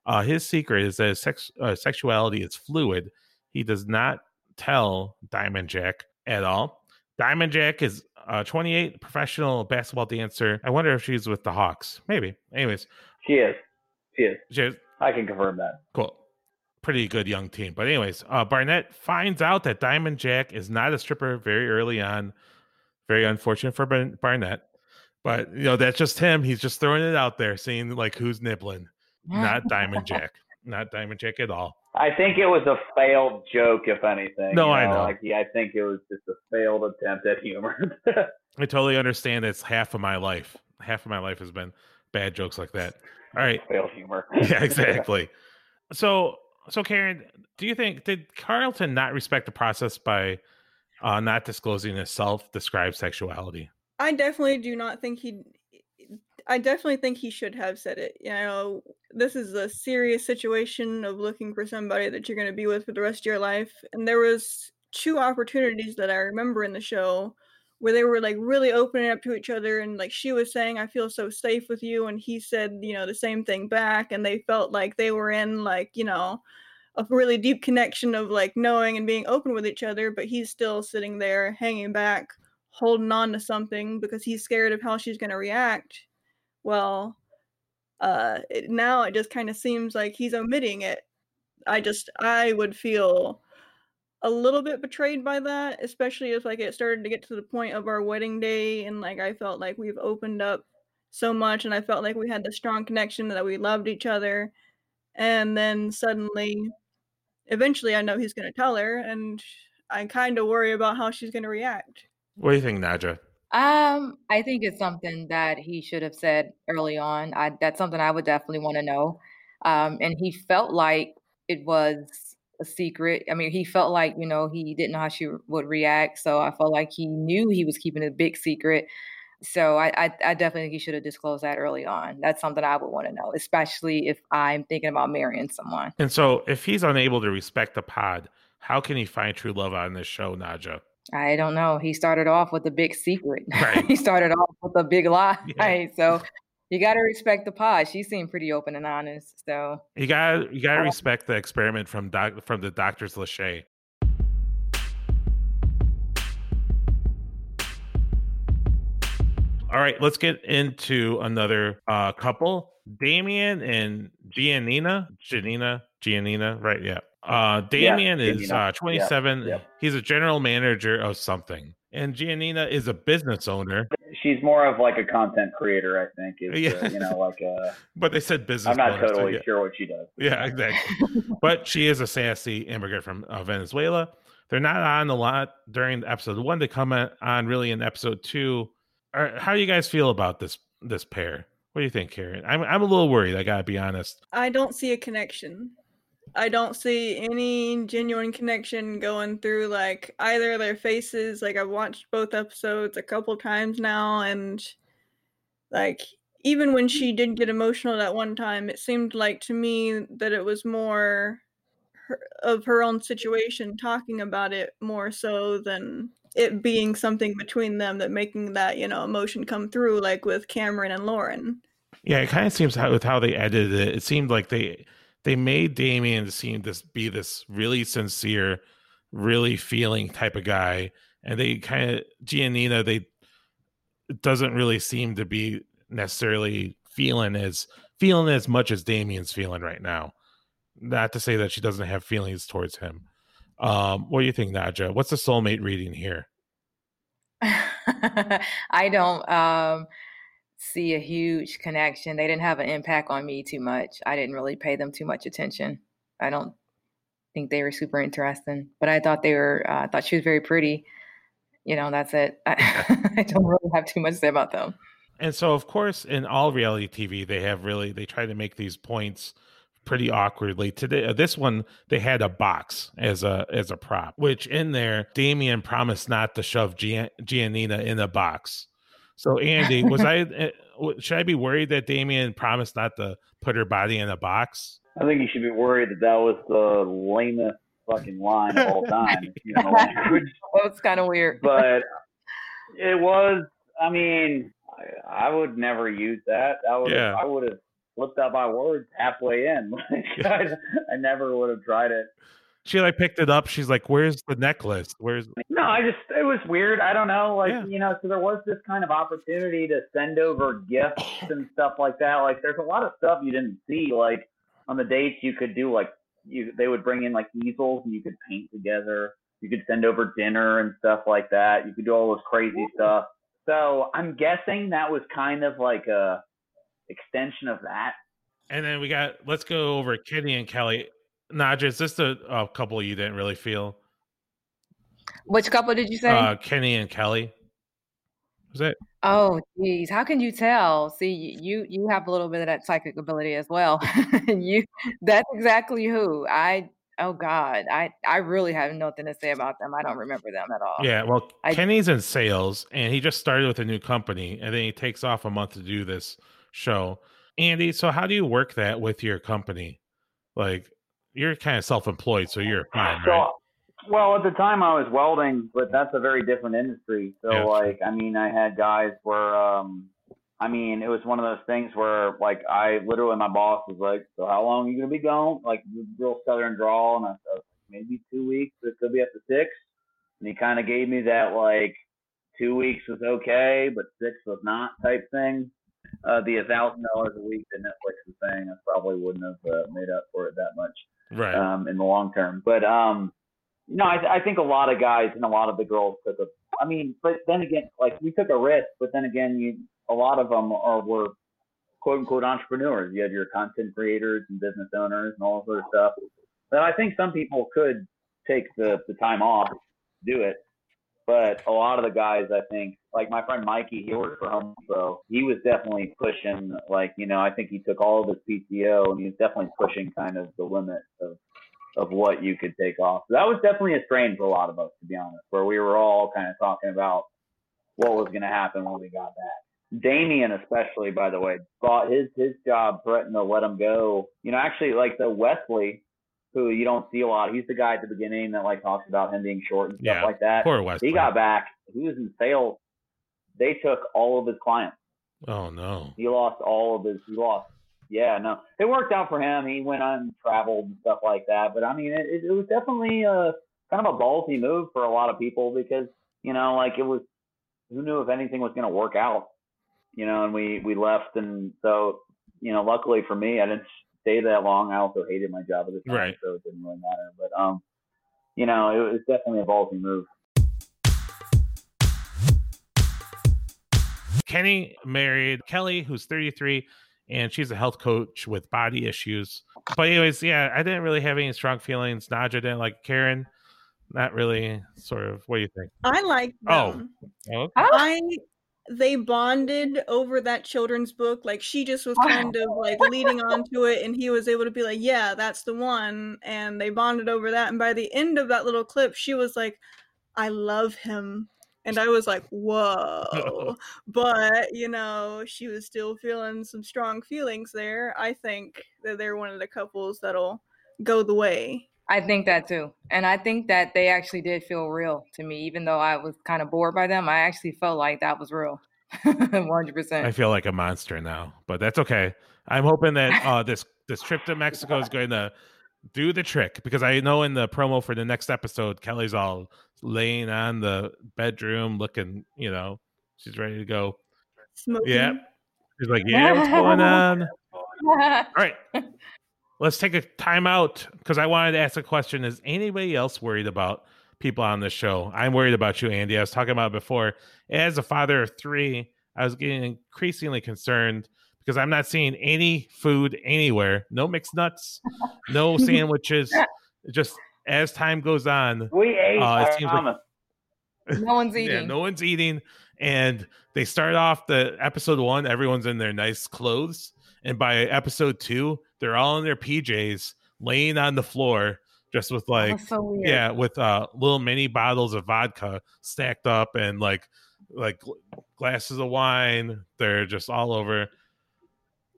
A: Uh, his secret is that his sex, uh, sexuality is fluid. He does not tell Diamond Jack at all. Diamond Jack is a 28 professional basketball dancer. I wonder if she's with the Hawks. Maybe. Anyways,
C: She is. She is.
A: she has,
C: I can confirm that.
A: cool. Pretty good young team. But anyways, uh, Barnett finds out that Diamond Jack is not a stripper very early on. Very unfortunate for Bar- Barnett. But you know, that's just him. He's just throwing it out there, seeing like who's nibbling. Not Diamond Jack. Not Diamond Jack at all.
C: I think it was a failed joke, if anything.
A: No,
C: you
A: I know.
C: Like, yeah, I think it was just a failed attempt at humor.
A: I totally understand it's half of my life. Half of my life has been bad jokes like that. All right.
C: failed humor.
A: Yeah, exactly. so so Karen, do you think did Carlton not respect the process by uh not disclosing his self-described sexuality?
B: I definitely do not think he. I definitely think he should have said it. You know, this is a serious situation of looking for somebody that you're going to be with for the rest of your life. And there was two opportunities that I remember in the show where they were like really opening up to each other and like she was saying I feel so safe with you and he said, you know, the same thing back and they felt like they were in like, you know, a really deep connection of like knowing and being open with each other, but he's still sitting there hanging back holding on to something because he's scared of how she's going to react. Well uh it, now it just kind of seems like he's omitting it. I just i would feel a little bit betrayed by that especially if like it started to get to the point of our wedding day and like i felt like we've opened up so much and i felt like we had the strong connection that we loved each other and then suddenly eventually i know he's going to tell her and i kind of worry about how she's going to react
A: What do you think, Naja?
D: Um, I think it's something that he should have said early on. I, that's something I would definitely want to know. Um, and he felt like it was a secret. I mean, he felt like, you know, he didn't know how she would react. So I felt like he knew he was keeping a big secret. So I, I, I definitely think he should have disclosed that early on. That's something I would want to know, especially if I'm thinking about marrying someone.
A: And so if he's unable to respect the pod, how can he find true love on this show, Naja?
D: I don't know. He started off with a big secret.
A: Right.
D: he started off with a big lie.
A: Yeah.
D: So you got to respect the pod. She seemed pretty open and honest. So
A: You got you got to respect the experiment from doc, from the doctors Lachey. All right, let's get into another uh, couple, Damian and Giannina. Giannina, Giannina, right? Yeah. Uh, Damian is uh, 27.
C: Yeah, yeah.
A: He's a general manager of something, and Giannina is a business owner.
C: She's more of like a content creator, I think. Is
A: Yeah.
C: you know like a.
A: But they said business.
C: I'm not
A: owner, so
C: totally
A: yeah.
C: sure what she does.
A: Yeah, exactly. but she is a sassy immigrant from uh, Venezuela. They're not on a lot during episode one. They come on- on really in episode two. Are, how do you guys feel about this this pair? What do you think, Karen? I'm I'm a little worried. I gotta be honest.
B: I don't see a connection. I don't see any genuine connection going through like either of their faces. Like I've watched both episodes a couple times now and like even when she did get emotional that one time, it seemed like to me that it was more her, of her own situation talking about it more so than it being something between them that making that, you know, emotion come through like with Cameron and Lauren.
A: Yeah, it kind of seems how with how they edited it. It seemed like they they made Damian seem this be this really sincere, really feeling type of guy, and they kind of Giannina they doesn't really seem to be necessarily feeling as feeling as much as Damian's feeling right now. Not to say that she doesn't have feelings towards him. Um, what do you think, Nadja? What's the soulmate reading here?
D: I don't um, see a huge connection. They didn't have an impact on me too much. I didn't really pay them too much attention. I don't think they were super interesting, but I thought they were. Uh, I thought she was very pretty. You know, that's it. I, I don't really have too much to say about them.
A: And so, of course, in all reality TV, they have really they try to make these points pretty awkwardly. Today, uh, this one they had a box as a as a prop, which in there Damian promised not to shove Gian, Giannina in the box. So, Andy, was I uh, should I be worried that Damian promised not to put her body in a box?
C: I think you should be worried that that was the lamest fucking line of all time. You know, language.
D: That was kind of weird.
C: but it was. I mean, I, I would never use that. That would.
A: Yeah.
C: I would have flipped out my words halfway in. I, I never would have tried it.
A: She like picked it up. She's like, "Where's the necklace? Where's?"
C: No, I just it was weird. I don't know, like
A: Yeah.
C: you know. So there was this kind of opportunity to send over gifts oh. and stuff like that. Like there's a lot of stuff you didn't see. Like on the dates, you could do like you they would bring in like easels and you could paint together. You could send over dinner and stuff like that. You could do all this crazy stuff. So I'm guessing that was kind of like a extension of that.
A: And then we got. Let's go over Kenny and Kelly. Naja, is this a, a couple you didn't really feel?
D: Which couple did you say?
A: Uh, Kenny and Kelly. Was it?
D: oh, geez, how can you tell? See, you you have a little bit of that psychic ability as well. you, that's exactly who I. Oh God, I I really have nothing to say about them. I don't remember them at all.
A: Yeah. Well,
D: I-
A: Kenny's in sales, and he just started with a new company, and then he takes off a month to do this show. Andy, so how do you work that with your company? Like, you're kind of self-employed, so you're fine,
C: So,
A: right?
C: well, at the time I was welding, but that's a very different industry. So,
A: Yeah.
C: like, I mean, I had guys where, um, I mean, it was one of those things where, like, I literally, my boss was like, "So, how long are you gonna be gone?" Like, real southern drawl, and I said, "Maybe two weeks. It could be up to six. And he kind of gave me that like two weeks was okay, but six was not type thing. Uh, the thousand dollars a week that Netflix was saying, I probably wouldn't have uh, made up for it that much
A: Right.
C: um, in the long term. But um, no, I, I think a lot of guys and a lot of the girls took a. I mean, but then again, like we took a risk. But then again, you a lot of them are were quote unquote entrepreneurs. You had your content creators and business owners and all sort of stuff. But I think some people could take the the time off, do it. But a lot of the guys, I think, like my friend Mikey, he worked for Home Depot. He was definitely pushing, like you know, I think he took all of his PTO and he was definitely pushing kind of the limit of of what you could take off. So that was definitely a strain for a lot of us, to be honest, where we were all kind of talking about what was going to happen when we got back. Damian, especially, by the way, thought his his job threatened to let him go. You know, actually, like the Wesley, who you don't see a lot. He's the guy at the beginning that like talks about him being short and stuff
A: Yeah.
C: like that.
A: Poor West.
C: He got back. He was in sales. They took all of his clients.
A: Oh no.
C: He lost all of his. He lost. Yeah, no, it worked out for him. He went on traveled and stuff like that. But I mean, it, it, was definitely a kind of a ballsy move for a lot of people because you know, like it was. Who knew if anything was going to work out? You know, and we we left, and so you know, luckily for me, I didn't stay that long. I also hated my job at the time,
A: Right.
C: so it didn't really matter. But um, you know, it was definitely a ballsy move.
A: Kenny married Kelly, who's 33, and she's a health coach with body issues. But anyways, yeah, I didn't really have any strong feelings. Nadja didn't like Karen. Not really. Sort of. What do you think?
B: I like
A: Oh.
B: them.
A: Oh,
D: Oh,
B: I they bonded over that children's book. Like she just was kind of like leading on to it, and he was able to be like, "Yeah, that's the one." And they bonded over that. And by the end of that little clip, she was like, "I love him," and I was like, "Whoa!" but you know, she was still feeling some strong feelings there. I think that they're one of the couples that'll go the way.
D: I think that too. And I think that they actually did feel real to me, even though I was kind of bored by them. I actually felt like that was real. 100%.
A: I feel like a monster now, but that's okay. I'm hoping that uh, this this trip to Mexico is going to do the trick because I know in the promo for the next episode, Kelly's all laying on the bedroom, looking, you know, she's ready to go.
B: Smoking.
A: Yeah. She's like, yeah, what's going on? All right. Let's take a timeout because I wanted to ask a question. Is anybody else worried about people on the show? I'm worried about you, Andy. I was talking about it before. As a father of three, I was getting increasingly concerned because I'm not seeing any food anywhere. No mixed nuts, no sandwiches. Just as time goes on,
C: We ate.
A: Uh, it
C: I
A: seems like-
D: no one's eating.
A: yeah, no one's eating. And they start off the episode one, everyone's in their nice clothes. And by episode two, they're all in their PJs laying on the floor, just with like,
D: so
A: yeah, with uh little mini bottles of vodka stacked up and like like gl- glasses of wine. They're just all over.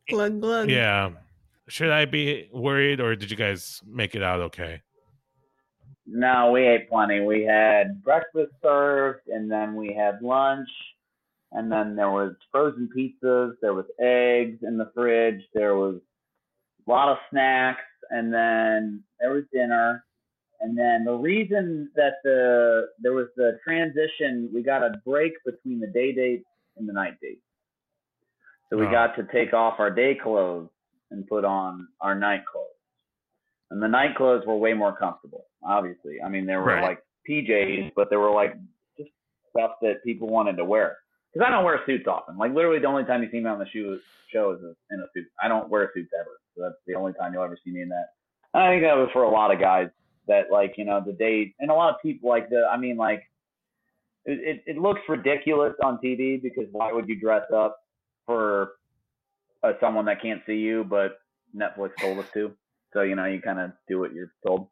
B: Glug glug.
A: Yeah. Should I be worried or did you guys make it out okay?
C: No, we ate plenty. We had breakfast served, and then we had lunch, and then there was frozen pizzas, there was eggs in the fridge, there was a lot of snacks, and then there was dinner. And then the reason that the there was the transition, we got a break between the day date and the night date. So we
A: Oh.
C: got to take off our day clothes and put on our night clothes. And the night clothes were way more comfortable, obviously. I mean, they were
A: Right.
C: like PJs, but they were like just stuff that people wanted to wear. Because I don't wear suits often. Like literally, the only time you see me on the show, show is in a suit. I don't wear suits ever, so that's the only time you'll ever see me in that. And I think that was for a lot of guys that like you know the day and a lot of people like the. I mean, like it, it, it looks ridiculous on TV because why would you dress up for uh, someone that can't see you? But Netflix told us to, so you know you kind of do what you're told.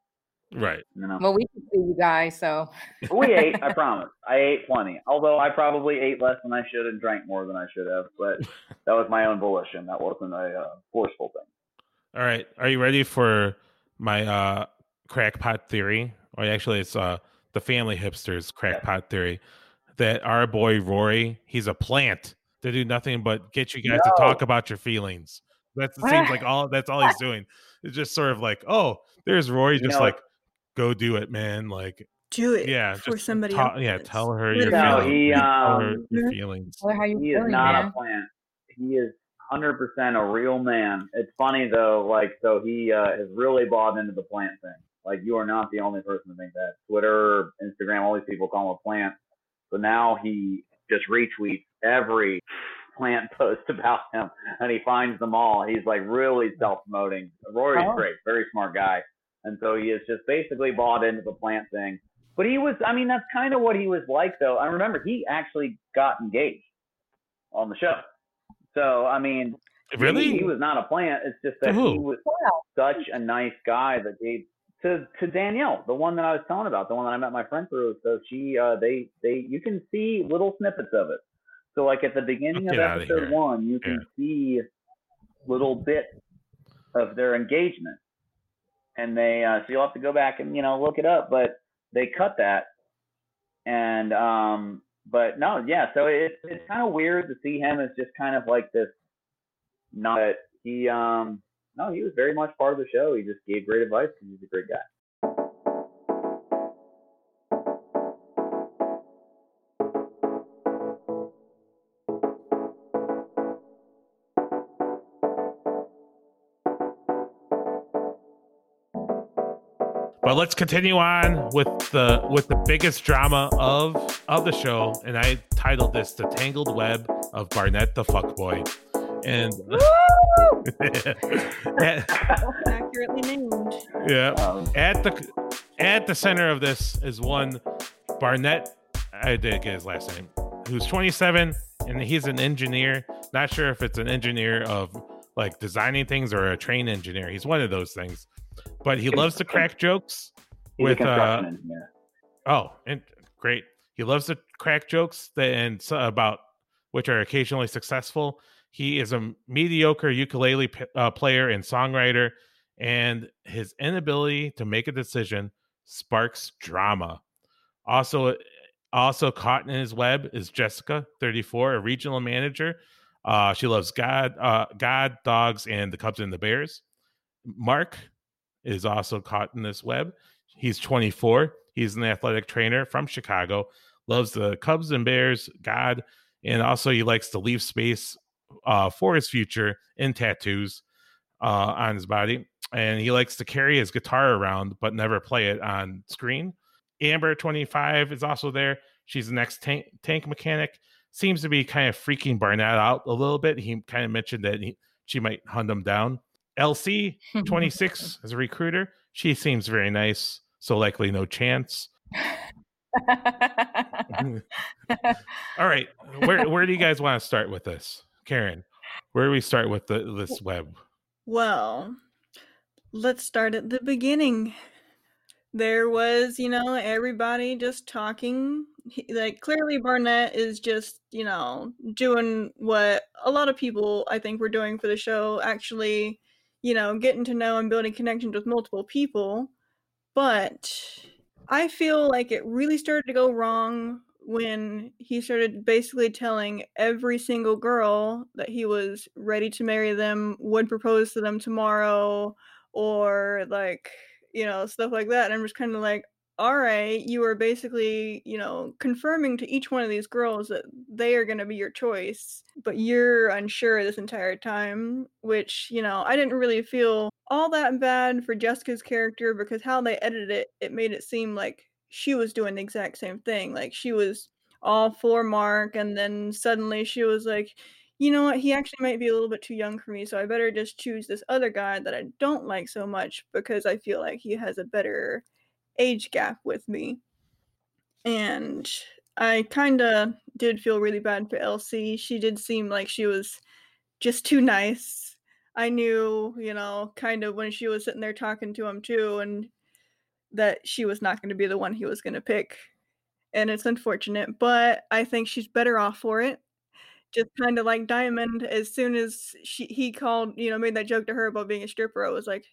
A: Right.
C: You know.
D: well, we can see you guys, so
C: we ate. I promise. I ate plenty. Although I probably ate less than I should and drank more than I should have. But that was my own volition. That wasn't a uh, forceful thing.
A: All right. Are you ready for my uh crackpot theory? Or actually it's uh the family hipsters crackpot theory that our boy Rory, he's a plant to do nothing but get you guys to talk about your feelings. That seems like all that's all he's doing. It's just sort of like, oh, there's Rory, just
C: No.
A: like go do it, man. Like
B: Do it
A: yeah,
B: for
A: just
B: somebody
A: ta-
B: else.
A: yeah, tell her your
B: Literally.
C: No,
A: feelings.
C: he,
A: tell her
C: um,
A: your
B: Mhm.
A: feelings.
D: Well, how you
C: He is not
D: man?
C: a plant. He is 100% a real man. It's funny though, like so he uh, has really bought into the plant thing. Like you are not the only person to think that. Twitter, Instagram, all these people call him a plant. So now he just retweets every plant post about him, and he finds them all. He's like really self-promoting. Rory's
D: Oh.
C: great, very smart guy, and so he has just basically bought into the plant thing. But he was, I mean, that's kind of what he was like, though. I remember he actually got engaged on the show. So, I mean,
A: Really?
C: he, he was not a plant. It's just that he was such a nice guy that gave to to Danielle, the one that I was telling about, the one that I met my friend through. So she, uh, they, they, you can see little snippets of it. So like at the beginning of episode
A: here.
C: one, you can see little bits of their engagement, and they, uh, so you'll have to go back and you know look it up, but they cut that, and um, but no, yeah. So it's it's kind of weird to see him as just kind of like this. Not that he um no, he was very much part of the show. He just gave great advice because he's a great guy.
A: But let's continue on with the with the biggest drama of of the show, and I titled this "The Tangled Web of Barnett the Fuckboy." And at,
B: Accurately named.
A: yeah,
C: Um,
A: at the at the center of this is one Barnett. I did get his last name. Who's 27 and he's an engineer. Not sure if it's an engineer of like designing things or a train engineer. He's one of those things, but he loves to crack jokes with uh. Oh, and great. He loves to crack jokes that, and so about which are occasionally successful. He is a mediocre ukulele p- uh, player and songwriter, and his inability to make a decision sparks drama. Also, also caught in his web is Jessica, 34, a regional manager. Uh, she loves God, uh, God, dogs, and the Cubs and the Bears. Mark is also caught in this web. He's 24. He's an athletic trainer from Chicago. Loves the Cubs and Bears, God, and also he likes to leave space uh, for his future in tattoos uh, on his body. And he likes to carry his guitar around but never play it on screen. Amber, 25, is also there. She's an ex tank, tank mechanic. Seems to be kind of freaking Barnett out a little bit. He kind of mentioned that he, she might hunt him down. LC, 26, as a recruiter. She seems very nice, so likely no chance. All right, where where do you guys want to start with this, Karen? Where do we start with the, this web?
B: Well, let's start at the beginning. There was, you know, everybody just talking. He- Like, clearly, Barnett is just, you know, doing what a lot of people I think were doing for the show, actually, you know, getting to know and building connections with multiple people. But I feel like it really started to go wrong when he started basically telling every single girl that he was ready to marry them, would propose to them tomorrow, or like, you know, stuff like that. And I'm just kind of like, all right, you are basically, you know, confirming to each one of these girls that they are going to be your choice, but you're unsure this entire time, which, you know, I didn't really feel all that bad for Jessica's character because how they edited it, it made it seem like she was doing the exact same thing. Like she was all for Mark, and then suddenly she was like, you know what, he actually might be a little bit too young for me, so I better just choose this other guy that I don't like so much because I feel like he has a better age gap with me. And I kind of did feel really bad for LC. She did seem like she was just too nice. I knew, you know, kind of when she was sitting there talking to him too, and that she was not going to be the one he was going to pick. And it's unfortunate, but I think she's better off for it. Just kind of like Diamond, as soon as she he called, you know, made that joke to her about being a stripper, I was like,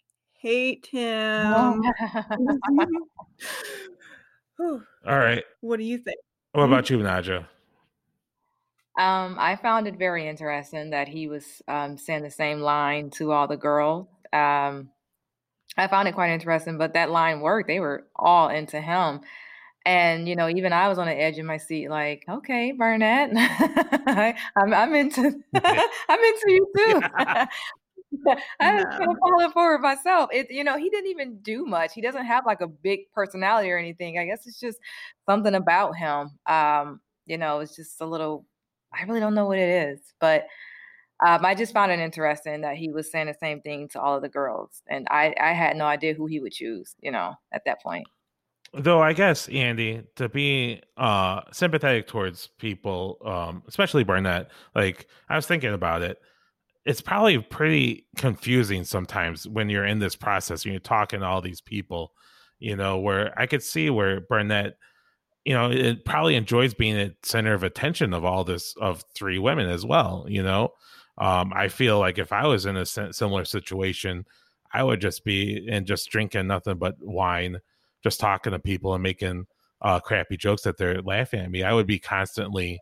B: hate him.
A: All right.
B: What do you think?
A: What about you, Naja?
D: Um, I found it very interesting that he was um, saying the same line to all the girls. Um, I found it quite interesting, but that line worked. They were all into him. And you know, even I was on the edge of my seat, like, okay, Barnett, I'm, I'm into, I'm into you too. I was kind of falling for it myself. It, you know, he didn't even do much. He doesn't have like a big personality or anything. I guess it's just something about him. Um, you know, it's just a little. I really don't know what it is, but um, I just found it interesting that he was saying the same thing to all of the girls, and I, I had no idea who he would choose. You know, at that point.
A: Though I guess Andy to be uh sympathetic towards people, um, especially Barnett, Like I was thinking about it it's probably pretty confusing sometimes when you're in this process and you're talking to all these people, you know, where I could see where Barnett, you know, it probably enjoys being at center of attention of all this of three women as well, you know. Um, I feel like if I was in a similar situation, I would just be and just drinking nothing but wine, just talking to people and making uh, crappy jokes that they're laughing at me. I would be constantly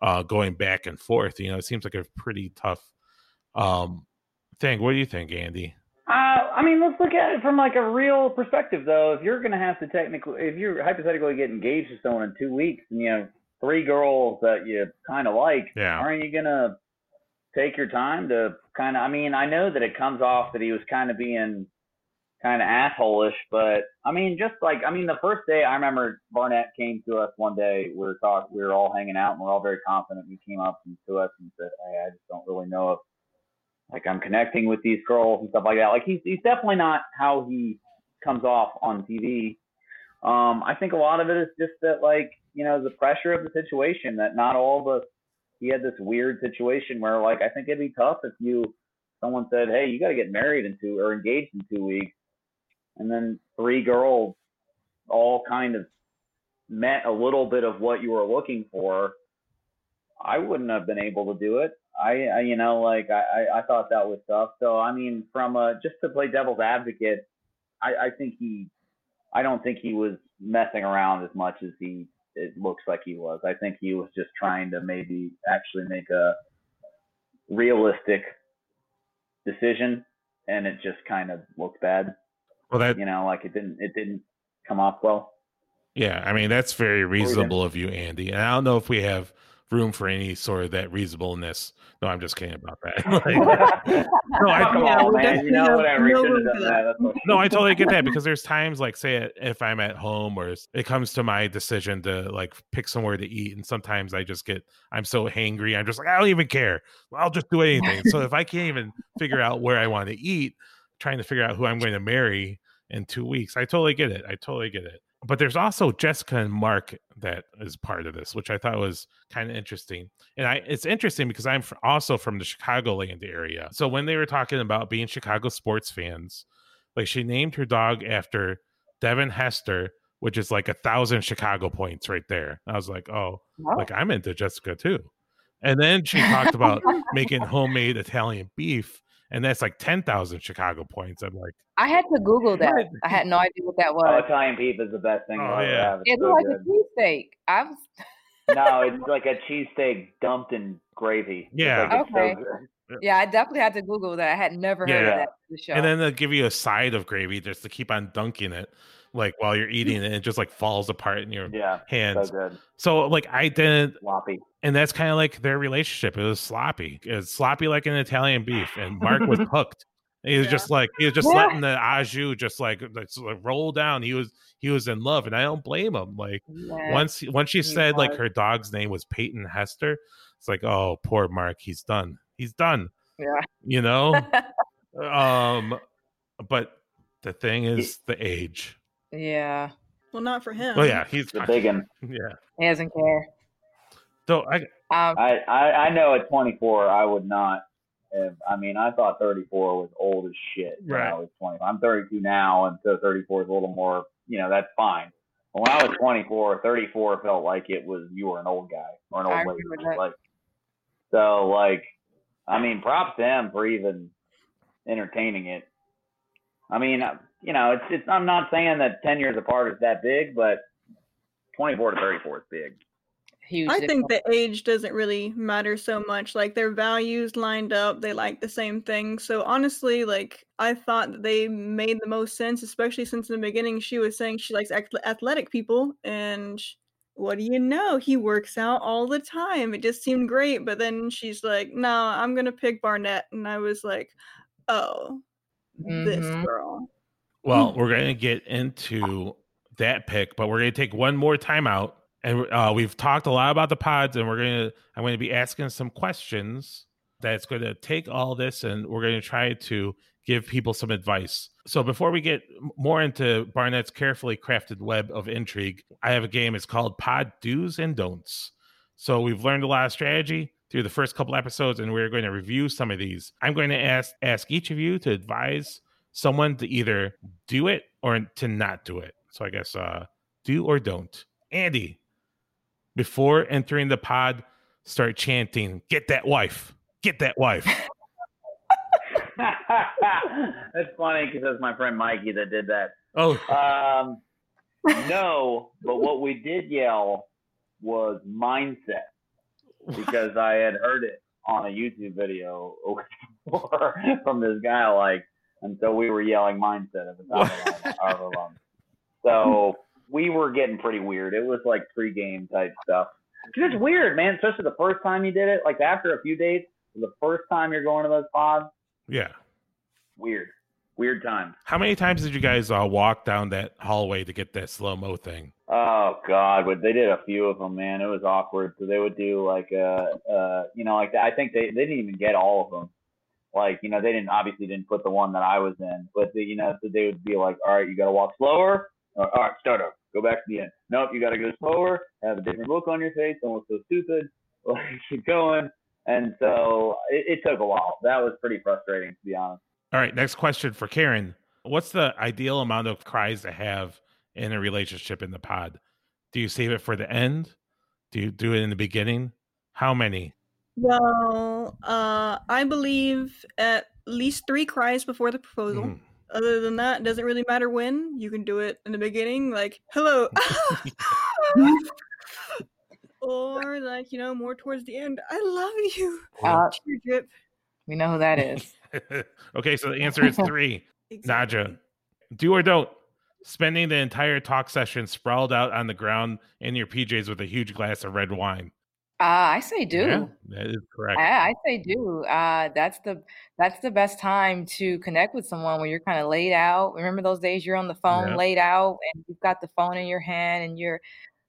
A: uh, going back and forth. You know, it seems like a pretty tough um, thing. What do you think, Andy?
C: Uh, I mean, let's look at it from like a real perspective, though. If you're going to have to technically, if you're hypothetically get engaged to someone in two weeks, and you have three girls that you kind of like,
A: yeah.
C: aren't you going to take your time to kind of? I mean, I know that it comes off that he was kind of being kind of assholish, but I mean, just like I mean, the first day I remember Barnett came to us one day. We were talking, we were all hanging out, and we are all very confident. He came up to us and said, "Hey, I just don't really know if." Like I'm connecting with these girls and stuff like that. Like he's he's definitely not how he comes off on TV. Um, I think a lot of it is just that like you know the pressure of the situation that not all us. He had this weird situation where like I think it'd be tough if you someone said, hey, you got to get married in two or engaged in two weeks, and then three girls all kind of met a little bit of what you were looking for. I wouldn't have been able to do it. I, I you know, like I, I thought that was tough. So I mean, from a just to play devil's advocate, I, I think he, I don't think he was messing around as much as he it looks like he was. I think he was just trying to maybe actually make a realistic decision, and it just kind of looked bad.
A: Well, that
C: you know, like it didn't it didn't come off well.
A: Yeah, I mean that's very reasonable of you, Andy. And I don't know if we have room for any sort of that reasonableness. No, I'm just kidding about that. like,
C: no, I, on, man. You know, whatever. No, that.
A: no, I totally get that because there's times like, say, if I'm at home or it comes to my decision to like pick somewhere to eat, and sometimes I just get, I'm so hangry, I'm just like, I don't even care. I'll just do anything. so if I can't even figure out where I want to eat, trying to figure out who I'm going to marry in two weeks, I totally get it. I totally get it but there's also Jessica and Mark that is part of this, which I thought was kind of interesting. And I it's interesting because I'm also from the Chicagoland area. So when they were talking about being Chicago sports fans, like she named her dog after Devin Hester, which is like a thousand Chicago points right there. I was like, oh, wow. like I'm into Jessica too. And then she talked about making homemade Italian beef and that's like ten thousand Chicago points. I'm like,
D: I had to Google that.
A: What?
D: I had no idea what that
C: Oh,
D: was.
C: Italian beef is the best thing
A: Oh,
C: I'll ever
A: yeah.
C: have. It's
D: It
C: so
D: like
C: good.
D: a cheesesteak. I was
C: no, it's like a cheesesteak dumped in gravy.
A: Yeah.
C: like, it's so
D: Okay. yeah, I definitely had to Google that. I had never heard
A: Yeah.
D: of that for the show.
A: and then they'll give you a side of gravy just to keep on dunking it, like while you're eating it, and it just like falls apart in your
C: Yeah, so
A: hands.
C: good.
A: So like I didn't
C: Sloppy.
A: And that's kind of like their relationship. It was sloppy. It was sloppy like an Italian beef, and Mark was hooked. He was
B: Yeah.
A: just like he was just
D: Yeah.
A: letting the au jus just like, like, roll down. He was he was in love, and I don't blame him. Like
D: Yeah.
A: once once she
D: he
A: said like her dog's name was Peyton Hester, it's like oh poor Mark, he's done. He's done.
D: Yeah.
A: You know. um, but the thing is the age.
D: yeah.
B: Well, not for him.
A: Oh yeah, he's
C: It's a big one.
A: yeah.
D: He doesn't care.
A: So I
D: Um,
C: I, I, I know at 24, I would not. Have, I mean, I thought 34 was old as shit when
A: Right.
C: I was 20. I'm 32 now, and so 34 is a little more, you know, that's fine. But when I was 24, 34 felt like it was you were an old guy or an old
D: agree
C: lady. Like, so, like, I mean, props to him for even entertaining it. I mean, uh, you know, it's, it's. I'm not saying that 10 years apart is that big, but 24 to 34 is big.
D: Huge.
B: I think the age doesn't really matter so much. Like their values lined up, they like the same thing. So honestly, like I thought they made the most sense, especially since in the beginning she was saying she likes athletic people, and what do you know? He works out all the time. It just seemed great, but then she's like, "No, I'm gonna pick Barnett," and I was like, "Oh, this
D: Mhm.
B: girl."
A: Well, we're going to get into that pick, but we're going to take one more timeout. And uh, we've talked a lot about the pods, and we're going to, I'm going to be asking some questions that's going to take all this and we're going to try to give people some advice. So before we get more into Barnett's carefully crafted web of intrigue, I have a game. It's called Pod Do's and Don'ts. So we've learned a lot of strategy through the first couple episodes, and we're going to review some of these. I'm going to ask ask each of you to advise someone to either do it or to not do it. So I guess uh do or don't. Andy, before entering the pod, start chanting, get that wife. Get that wife.
C: That's funny because that's my friend Mikey that did that.
A: Oh,
C: Um, no, but what we did yell was mindset because I had heard it on a YouTube video before from this guy, like, and so we were yelling mindset at the top of our- our lungs. So we were getting pretty weird. It was like pre-game type stuff. It's weird, man. Especially the first time you did it. Like after a few days, the first time you're going to those pods,
A: yeah.
C: weird, weird times.
A: How many times did you guys uh, walk down that hallway to get that slow mo thing?
C: Oh God, but they did a few of them, man. It was awkward. So they would do like uh uh you know like I think they they didn't even get all of them. Like you know they didn't obviously didn't put the one that I was in, but they, you know so they would be like, all right, you got to walk slower. Or, all right, start up. Go back to the end. Nope, you got to go slower. Have a different look on your face. Don't look so stupid. Like keep going. And so it, it took a while. That was pretty frustrating to be honest.
A: All right, next question for Karen. What's the ideal amount of cries to have in a relationship in the pod? Do you save it for the end? Do you do it in the beginning? How many?
B: Well, uh, I believe at least three cries before the proposal.
A: Mhm.
B: Other than that, it doesn't really matter when. You can do it in the beginning, like "Hello," or like you know more towards the end. I love you.
D: Uh,
B: Tear drip.
D: we know who that is.
A: okay, so the answer is three.
B: Exactly.
A: Naja, do or don't. Spending the entire talk session sprawled out on the ground in your PJs with a huge glass of red wine.
D: Uh, I say do.
A: Yeah, that is correct.
D: I, I say do. Uh, that's the that's the best time to connect with someone when you're kind of laid out. Remember those days you're on the phone
A: Yeah.
D: laid out and you've got the phone in your hand and you're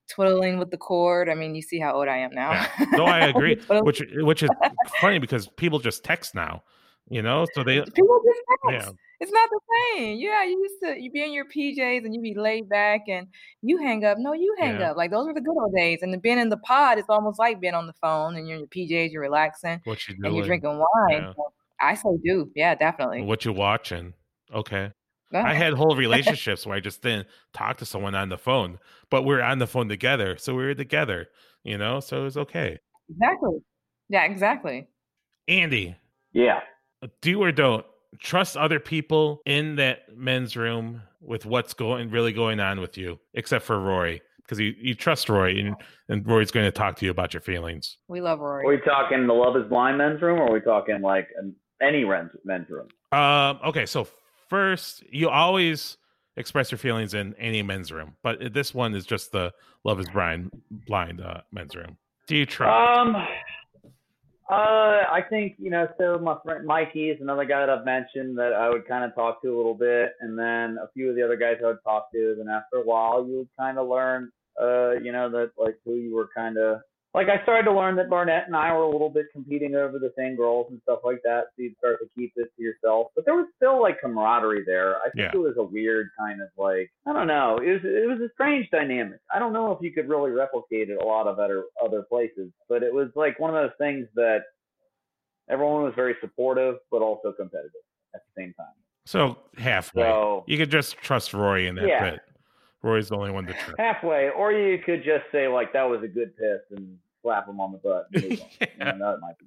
D: twiddling with the cord. I mean, you see how old I am now.
A: Yeah. No, I agree. Which which is funny because people just text now, you know. So they
D: People just text.
A: Yeah
D: It's not the same. Yeah, you used to you be in your PJs and you be laid back and you hang up. No, you hang
A: Yeah.
D: up. Like those were the good old days. And then being in the pod, it's almost like being on the phone and you're in your PJs, you're relaxing
A: what you
D: and
A: doing,
D: you're drinking wine.
A: Yeah.
D: So I say do. Yeah, definitely.
A: what you watching. Okay, I had whole relationships where I just didn't talk to someone on the phone, but we are on the phone together, so we were together, you know. So it was okay.
D: Exactly. Yeah, exactly.
A: Andy,
C: Yeah.
A: do or don't trust other people in that men's room with what's going really going on with you, except for Rory, because you, you trust Rory and, and Rory's going to talk to you about your feelings.
D: We love Rory.
C: Are we talking the Love Is Blind men's room, or are we talking like an, any men's men's room?
A: Um. Okay. So first, you always express your feelings in any men's room, but this one is just the Love Is Blind blind uh, men's room. Do you trust?
C: Um, uh, I think you know. So my friend Mikey is another guy that I've mentioned that I would kind of talk to a little bit, and then a few of the other guys I would talk to. And after a while, you would kind of learn, uh, you know, that like who you were kind of like I started to learn that Barnett and I were a little bit competing over the same girls and stuff like that. So you'd start to keep this to yourself. But there was still like camaraderie there. I think
A: Yeah.
C: it was a weird kind of like I don't know. It was it was a strange dynamic. I don't know if you could really replicate it a lot of other other places, but it was like one of those things that everyone was very supportive but also competitive at the same time.
A: so halfway.
C: So
A: you could just trust Rory in that
C: Yeah.
A: bit. Rory's the only one to trust.
C: halfway, or you could just say like that was a good piss and slap him on the butt. and on.
A: Yeah.
C: You know, that might be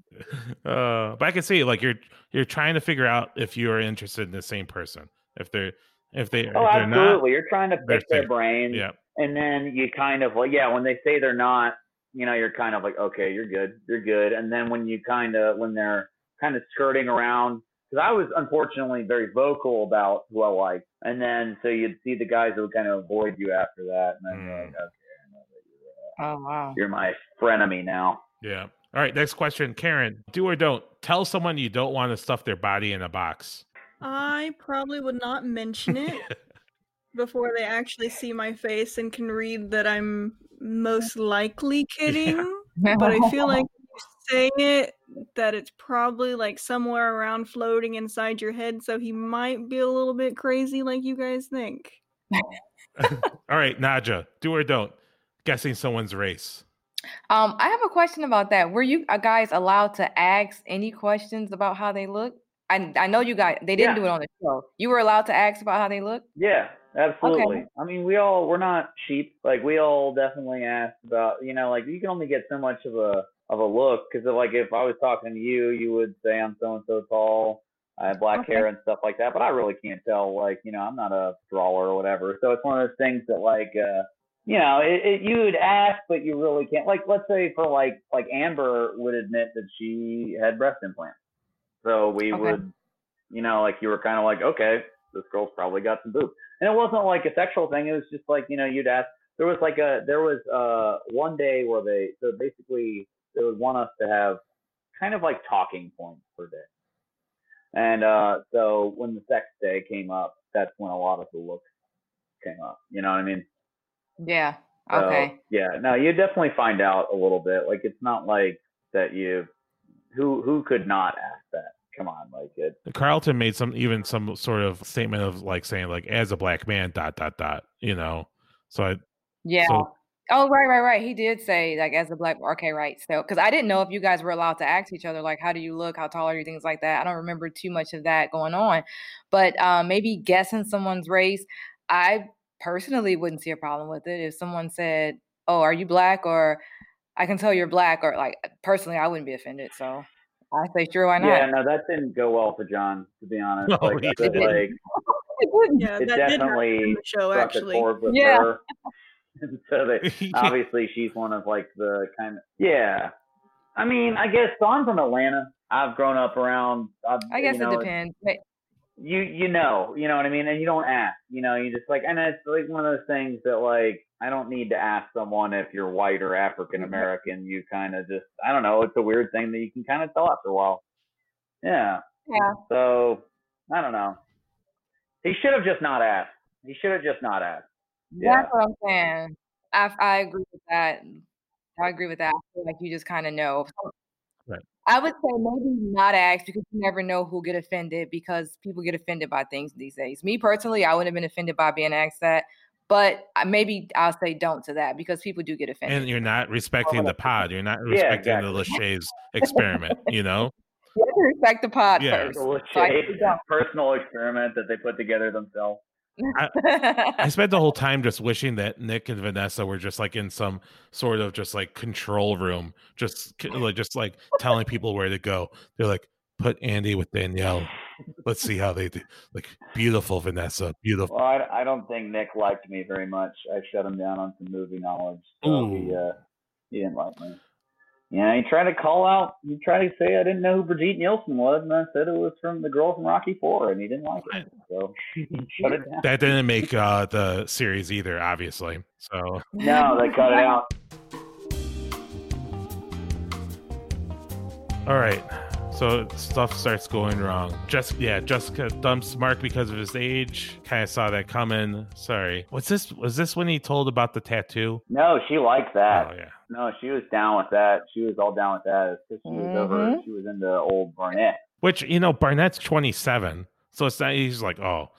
A: Uh, but I can see like you're you're trying to figure out if you are interested in the same person. If they're if they
C: Oh,
A: if they're not,
C: absolutely. You're trying to pick their brain.
A: yeah.
C: and then you kind of like, yeah, when they say they're not, you know, you're kind of like, okay, you're good, you're good. And then when you kind of when they're kind of skirting around, because I was unfortunately very vocal about who I liked, and then so you'd see the guys that would kind of avoid you after that, and then you're
A: Mm.
C: like, okay, I know that you're, uh,
D: oh wow.
C: you're my frenemy now.
A: Yeah. All right. Next question, Karen. Do or don't tell someone you don't want to stuff their body in a box.
B: I probably would not mention it before they actually see my face and can read that I'm most likely kidding. But I feel like if you say it that it's probably like somewhere around floating inside your head, so he might be a little bit crazy like you guys think.
A: All right, Naja. Do or don't guessing someone's race.
D: Um, I have a question about that. Were you uh, guys allowed to ask any questions about how they look? I I know you guys they didn't
C: Yeah.
D: do it on the show. You were allowed to ask about how they look.
C: Yeah, absolutely. Okay. I mean, we all we're not sheep. Like we all definitely asked about, you know, like you can only get so much of a of a look because like if I was talking to you, you would say I'm so and so tall, I have black
D: Okay.
C: hair and stuff like that. But I really can't tell. Like you know, I'm not a drawer or whatever. So it's one of those things that like. uh you know, it, it, you would ask, but you really can't. Like, let's say for like, like Amber would admit that she had breast implants, so we
D: Okay.
C: would, you know, like you were kind of like, okay, this girl's probably got some boobs. And it wasn't like a sexual thing. It was just like, you know, you'd ask. There was like a there was uh one day where they so basically they would want us to have kind of like talking points per day. And uh so when the sex day came up, that's when a lot of the looks came up. You know what I mean?
D: Yeah.
C: So,
D: Okay.
C: yeah. No, you definitely find out a little bit. Like it's not like that you who who could not ask that? Come on, like it
A: Carlton made some even some sort of statement of like saying like as a black man dot dot dot. You know. So I
D: Yeah.
A: so
D: Oh, right, right, right. He did say like as a black. Okay, right. So, because I didn't know if you guys were allowed to ask each other like, "How do you look? How tall are you?" Things like that. I don't remember too much of that going on, but um, maybe guessing someone's race. I personally wouldn't see a problem with it if someone said, "Oh, are you black?" or "I can tell you're black," or like personally, I wouldn't be offended. So I say, sure, why not?
C: Yeah, no, that didn't go well for John, to be honest.
A: No,
C: like,
A: he
C: I
D: didn't.
C: like
D: It wouldn't.
B: Yeah,
C: it
B: that
C: definitely
B: in the show
C: struck a
B: actually.
C: chord with
D: Yeah.
C: her. And so they obviously she's one of like the kind of yeah. I mean, I guess so I'm from Atlanta. I've grown up around. I've,
D: I guess
C: you know,
D: it depends. But-
C: you you know you know what I mean, and you don't ask. You know, you just like, and it's like one of those things that like I don't need to ask someone if you're white or African mm-hmm. American. You kind of just I don't know. It's a weird thing that you can kind of tell after a while. Yeah.
D: Yeah.
C: So I don't know. He should have just not asked. He should have just not asked. Yeah.
D: That's what I'm saying. I I agree with that. I agree with that. I feel like you just kind of know.
A: Right.
D: I would say maybe not ask because you never know who'll get offended because people get offended by things these days. Me personally, I wouldn't have been offended by being asked that, but maybe I'll say don't to that because people do get offended.
A: and you're not respecting the pod. You're not
C: Yeah,
A: respecting the Lachey's experiment. You know.
D: You have to respect the pod
A: Yeah.
D: first.
C: It's a
D: So I
C: legit
D: say don't.
C: personal experiment that they put together themselves.
A: I spent the whole time just wishing that Nick and Vanessa were just like in some sort of just like control room, just like just like telling people where to go. They're like, put Andy with Danielle. Let's see how they do. Like beautiful Vanessa, beautiful.
C: Well, I, I don't think Nick liked me very much. I shut him down on some movie knowledge. So he uh, he didn't like me. Yeah, he tried to call out. He tried to say I didn't know who Brigitte Nielsen was, and I said it was from the girl from Rocky Four, and he didn't like it. So he shut it down.
A: That didn't make uh, the series either, obviously. So
C: No, they cut it out.
A: all right. So stuff starts going wrong. Just yeah, Jessica dumps Mark because of his age. Kind of saw that coming. Sorry. What's this? Was this when he told about the tattoo?
C: No, she liked that.
A: Oh yeah.
C: No, she was down with that. She was all down with that. It's 'cause She was over.
D: Mhm.
C: She was into old Barnett.
A: Which you know, Barnett's twenty seven, so it's not. He's like, oh,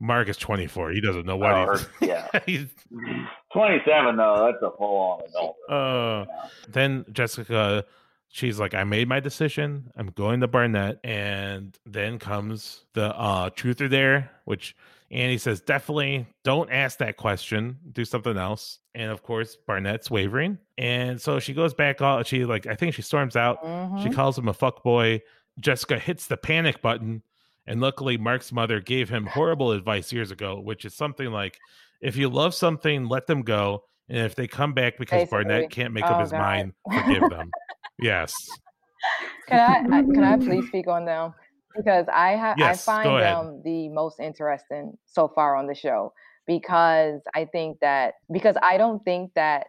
A: Mark is twenty four. He doesn't know what
C: Oh,
A: he's.
C: yeah.
A: he's
C: Twenty-seven though. That's a full-on adult.
A: uh,
C: you know?
A: then Jessica, she's like, I made my decision. I'm going to Barnett. And then comes the uh, truth or dare, which Annie says, definitely don't ask that question. Do something else. And of course, Barnett's wavering. And so she goes back out. She like, I think she storms out. She
D: Mhm.
A: calls him a fuck boy. Jessica hits the panic button. And luckily, Mark's mother gave him horrible advice years ago, which is something like if you love something, let them go. And if they come back because
D: Basically.
A: Barnett can't make up
D: Oh,
A: his
D: God.
A: mind, forgive them. yes.
D: Can I, I can I please speak on them? Because I have
A: Yes,
D: I find them the most interesting so far on the show because I think that because I don't think that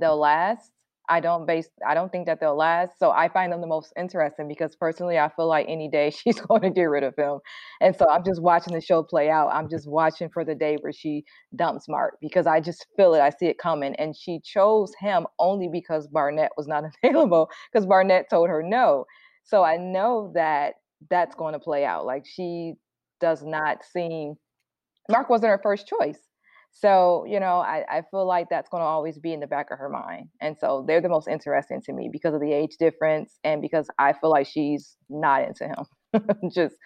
D: they'll last. I don't base I don't think that they'll last. So I find them the most interesting because personally I feel like any day she's going to get rid of him. And so I'm just watching the show play out. I'm just watching for the day where she dumps Mark because I just feel it. I see it coming. And she chose him only because Barnett was not available because Barnett told her no. So I know that that's going to play out. Like she does not seem Mark wasn't her first choice. So, you know, I, I feel like that's going to always be in the back of her mind. And so they're the most interesting to me because of the age difference and because I feel like she's not into him. Just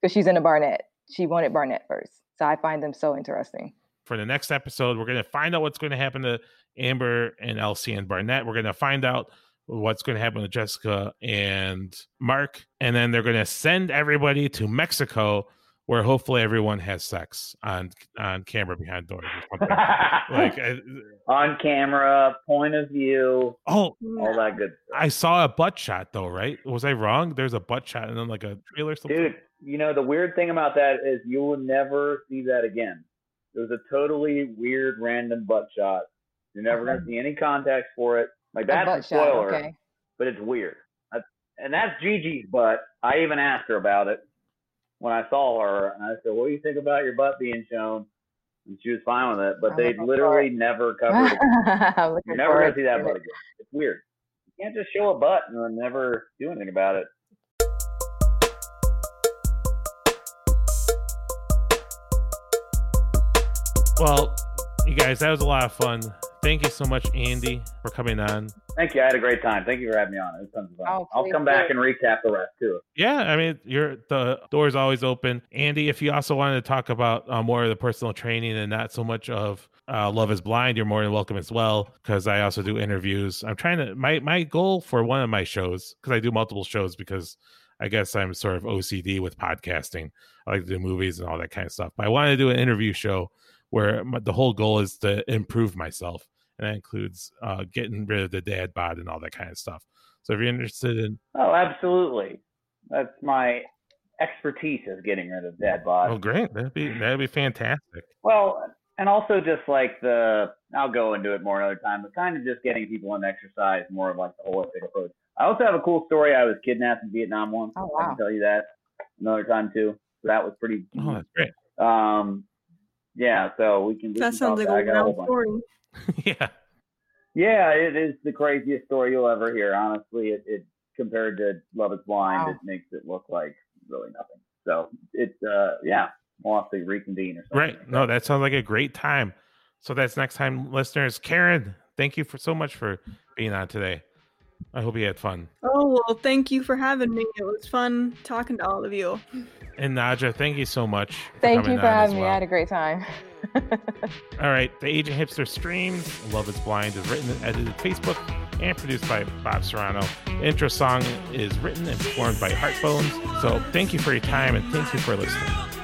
D: because she's into Barnett. She wanted Barnett first. So I find them so interesting.
A: For the next episode, we're going to find out what's going to happen to Amber and LC and Barnett. We're going to find out what's going to happen to Jessica and Mark. And then they're going to send everybody to Mexico where hopefully everyone has sex on on camera behind doors or something. like, I,
C: on camera, point of view,
A: oh,
C: all that good stuff.
A: I saw a butt shot though, right? Was I wrong? There's a butt shot and then like a trailer something.
C: Dude, you know the weird thing about that is you will never see that again. It was a totally weird, random butt shot. You're never
D: Okay.
C: gonna mm-hmm. see any context for it. Like
D: A
C: that's
D: butt
C: a
D: shot,
C: spoiler,
D: okay.
C: but it's weird. That's, and that's Gigi's butt. I even asked her about it when I saw her, and I said, "What do you think about your butt being shown?" And she was fine with it, but they
D: looking for
C: literally never covered it. You're never gonna see that butt again. It's weird. You can't just show a butt and then never do anything about it.
A: Well, you guys, that was a lot of fun. Thank you so much, Andy, for coming on.
C: Thank you. I had a great time. Thank you for having me on. It was tons of fun.
D: Oh,
C: I'll come back and recap the rest too.
A: Yeah, I mean, you're the door's always open. Andy, if you also wanted to talk about uh, more of the personal training and not so much of uh, Love Is Blind, you're more than welcome as well. Because I also do interviews. I'm trying to my my goal for one of my shows because I do multiple shows because I guess I'm sort of OCD with podcasting. I like to do movies and all that kind of stuff. But I want to do an interview show where my, the whole goal is to improve myself, and that includes uh, getting rid of the dad bod and all that kind of stuff. So if you're interested in
C: Oh, absolutely. That's my expertise is getting rid of dad bod.
A: Oh, great! That'd be that'd be fantastic.
C: Well, and also just like the, I'll go into it more another time, but kind of just getting people in exercise, more of like the holistic approach. I also have a cool story. I was kidnapped in Vietnam once.
D: Oh,
C: I
D: wow.
C: can tell you that another time too. So that was pretty.
A: Oh, that's great.
C: Um, yeah. So we can. we
B: That
C: can
B: sounds like
C: I
B: a
C: got whole
B: wild
C: bunch.
B: story.
A: yeah,
C: Yeah, it is the craziest story you'll ever hear. Honestly, it, it compared to Love Is Blind,
D: Wow.
C: it makes it look like really nothing. So it's uh yeah, we'll have to reconvene or something.
A: right. No, that sounds like a great time. So that's next time, listeners. Karen, thank you for so much for being on today. I hope you had fun.
B: Oh well, thank you for having me. It was fun talking to all of you.
A: And Nodja, thank you so much.
D: Thank
A: coming
D: you for
A: on as
D: having me. I had a great time.
A: All right, the Aging Hipster streams. Love is Blind is written and edited Facebook and produced by Bob Serrano. The intro song is written and performed by Heartbones. So thank you for your time and thank you for listening.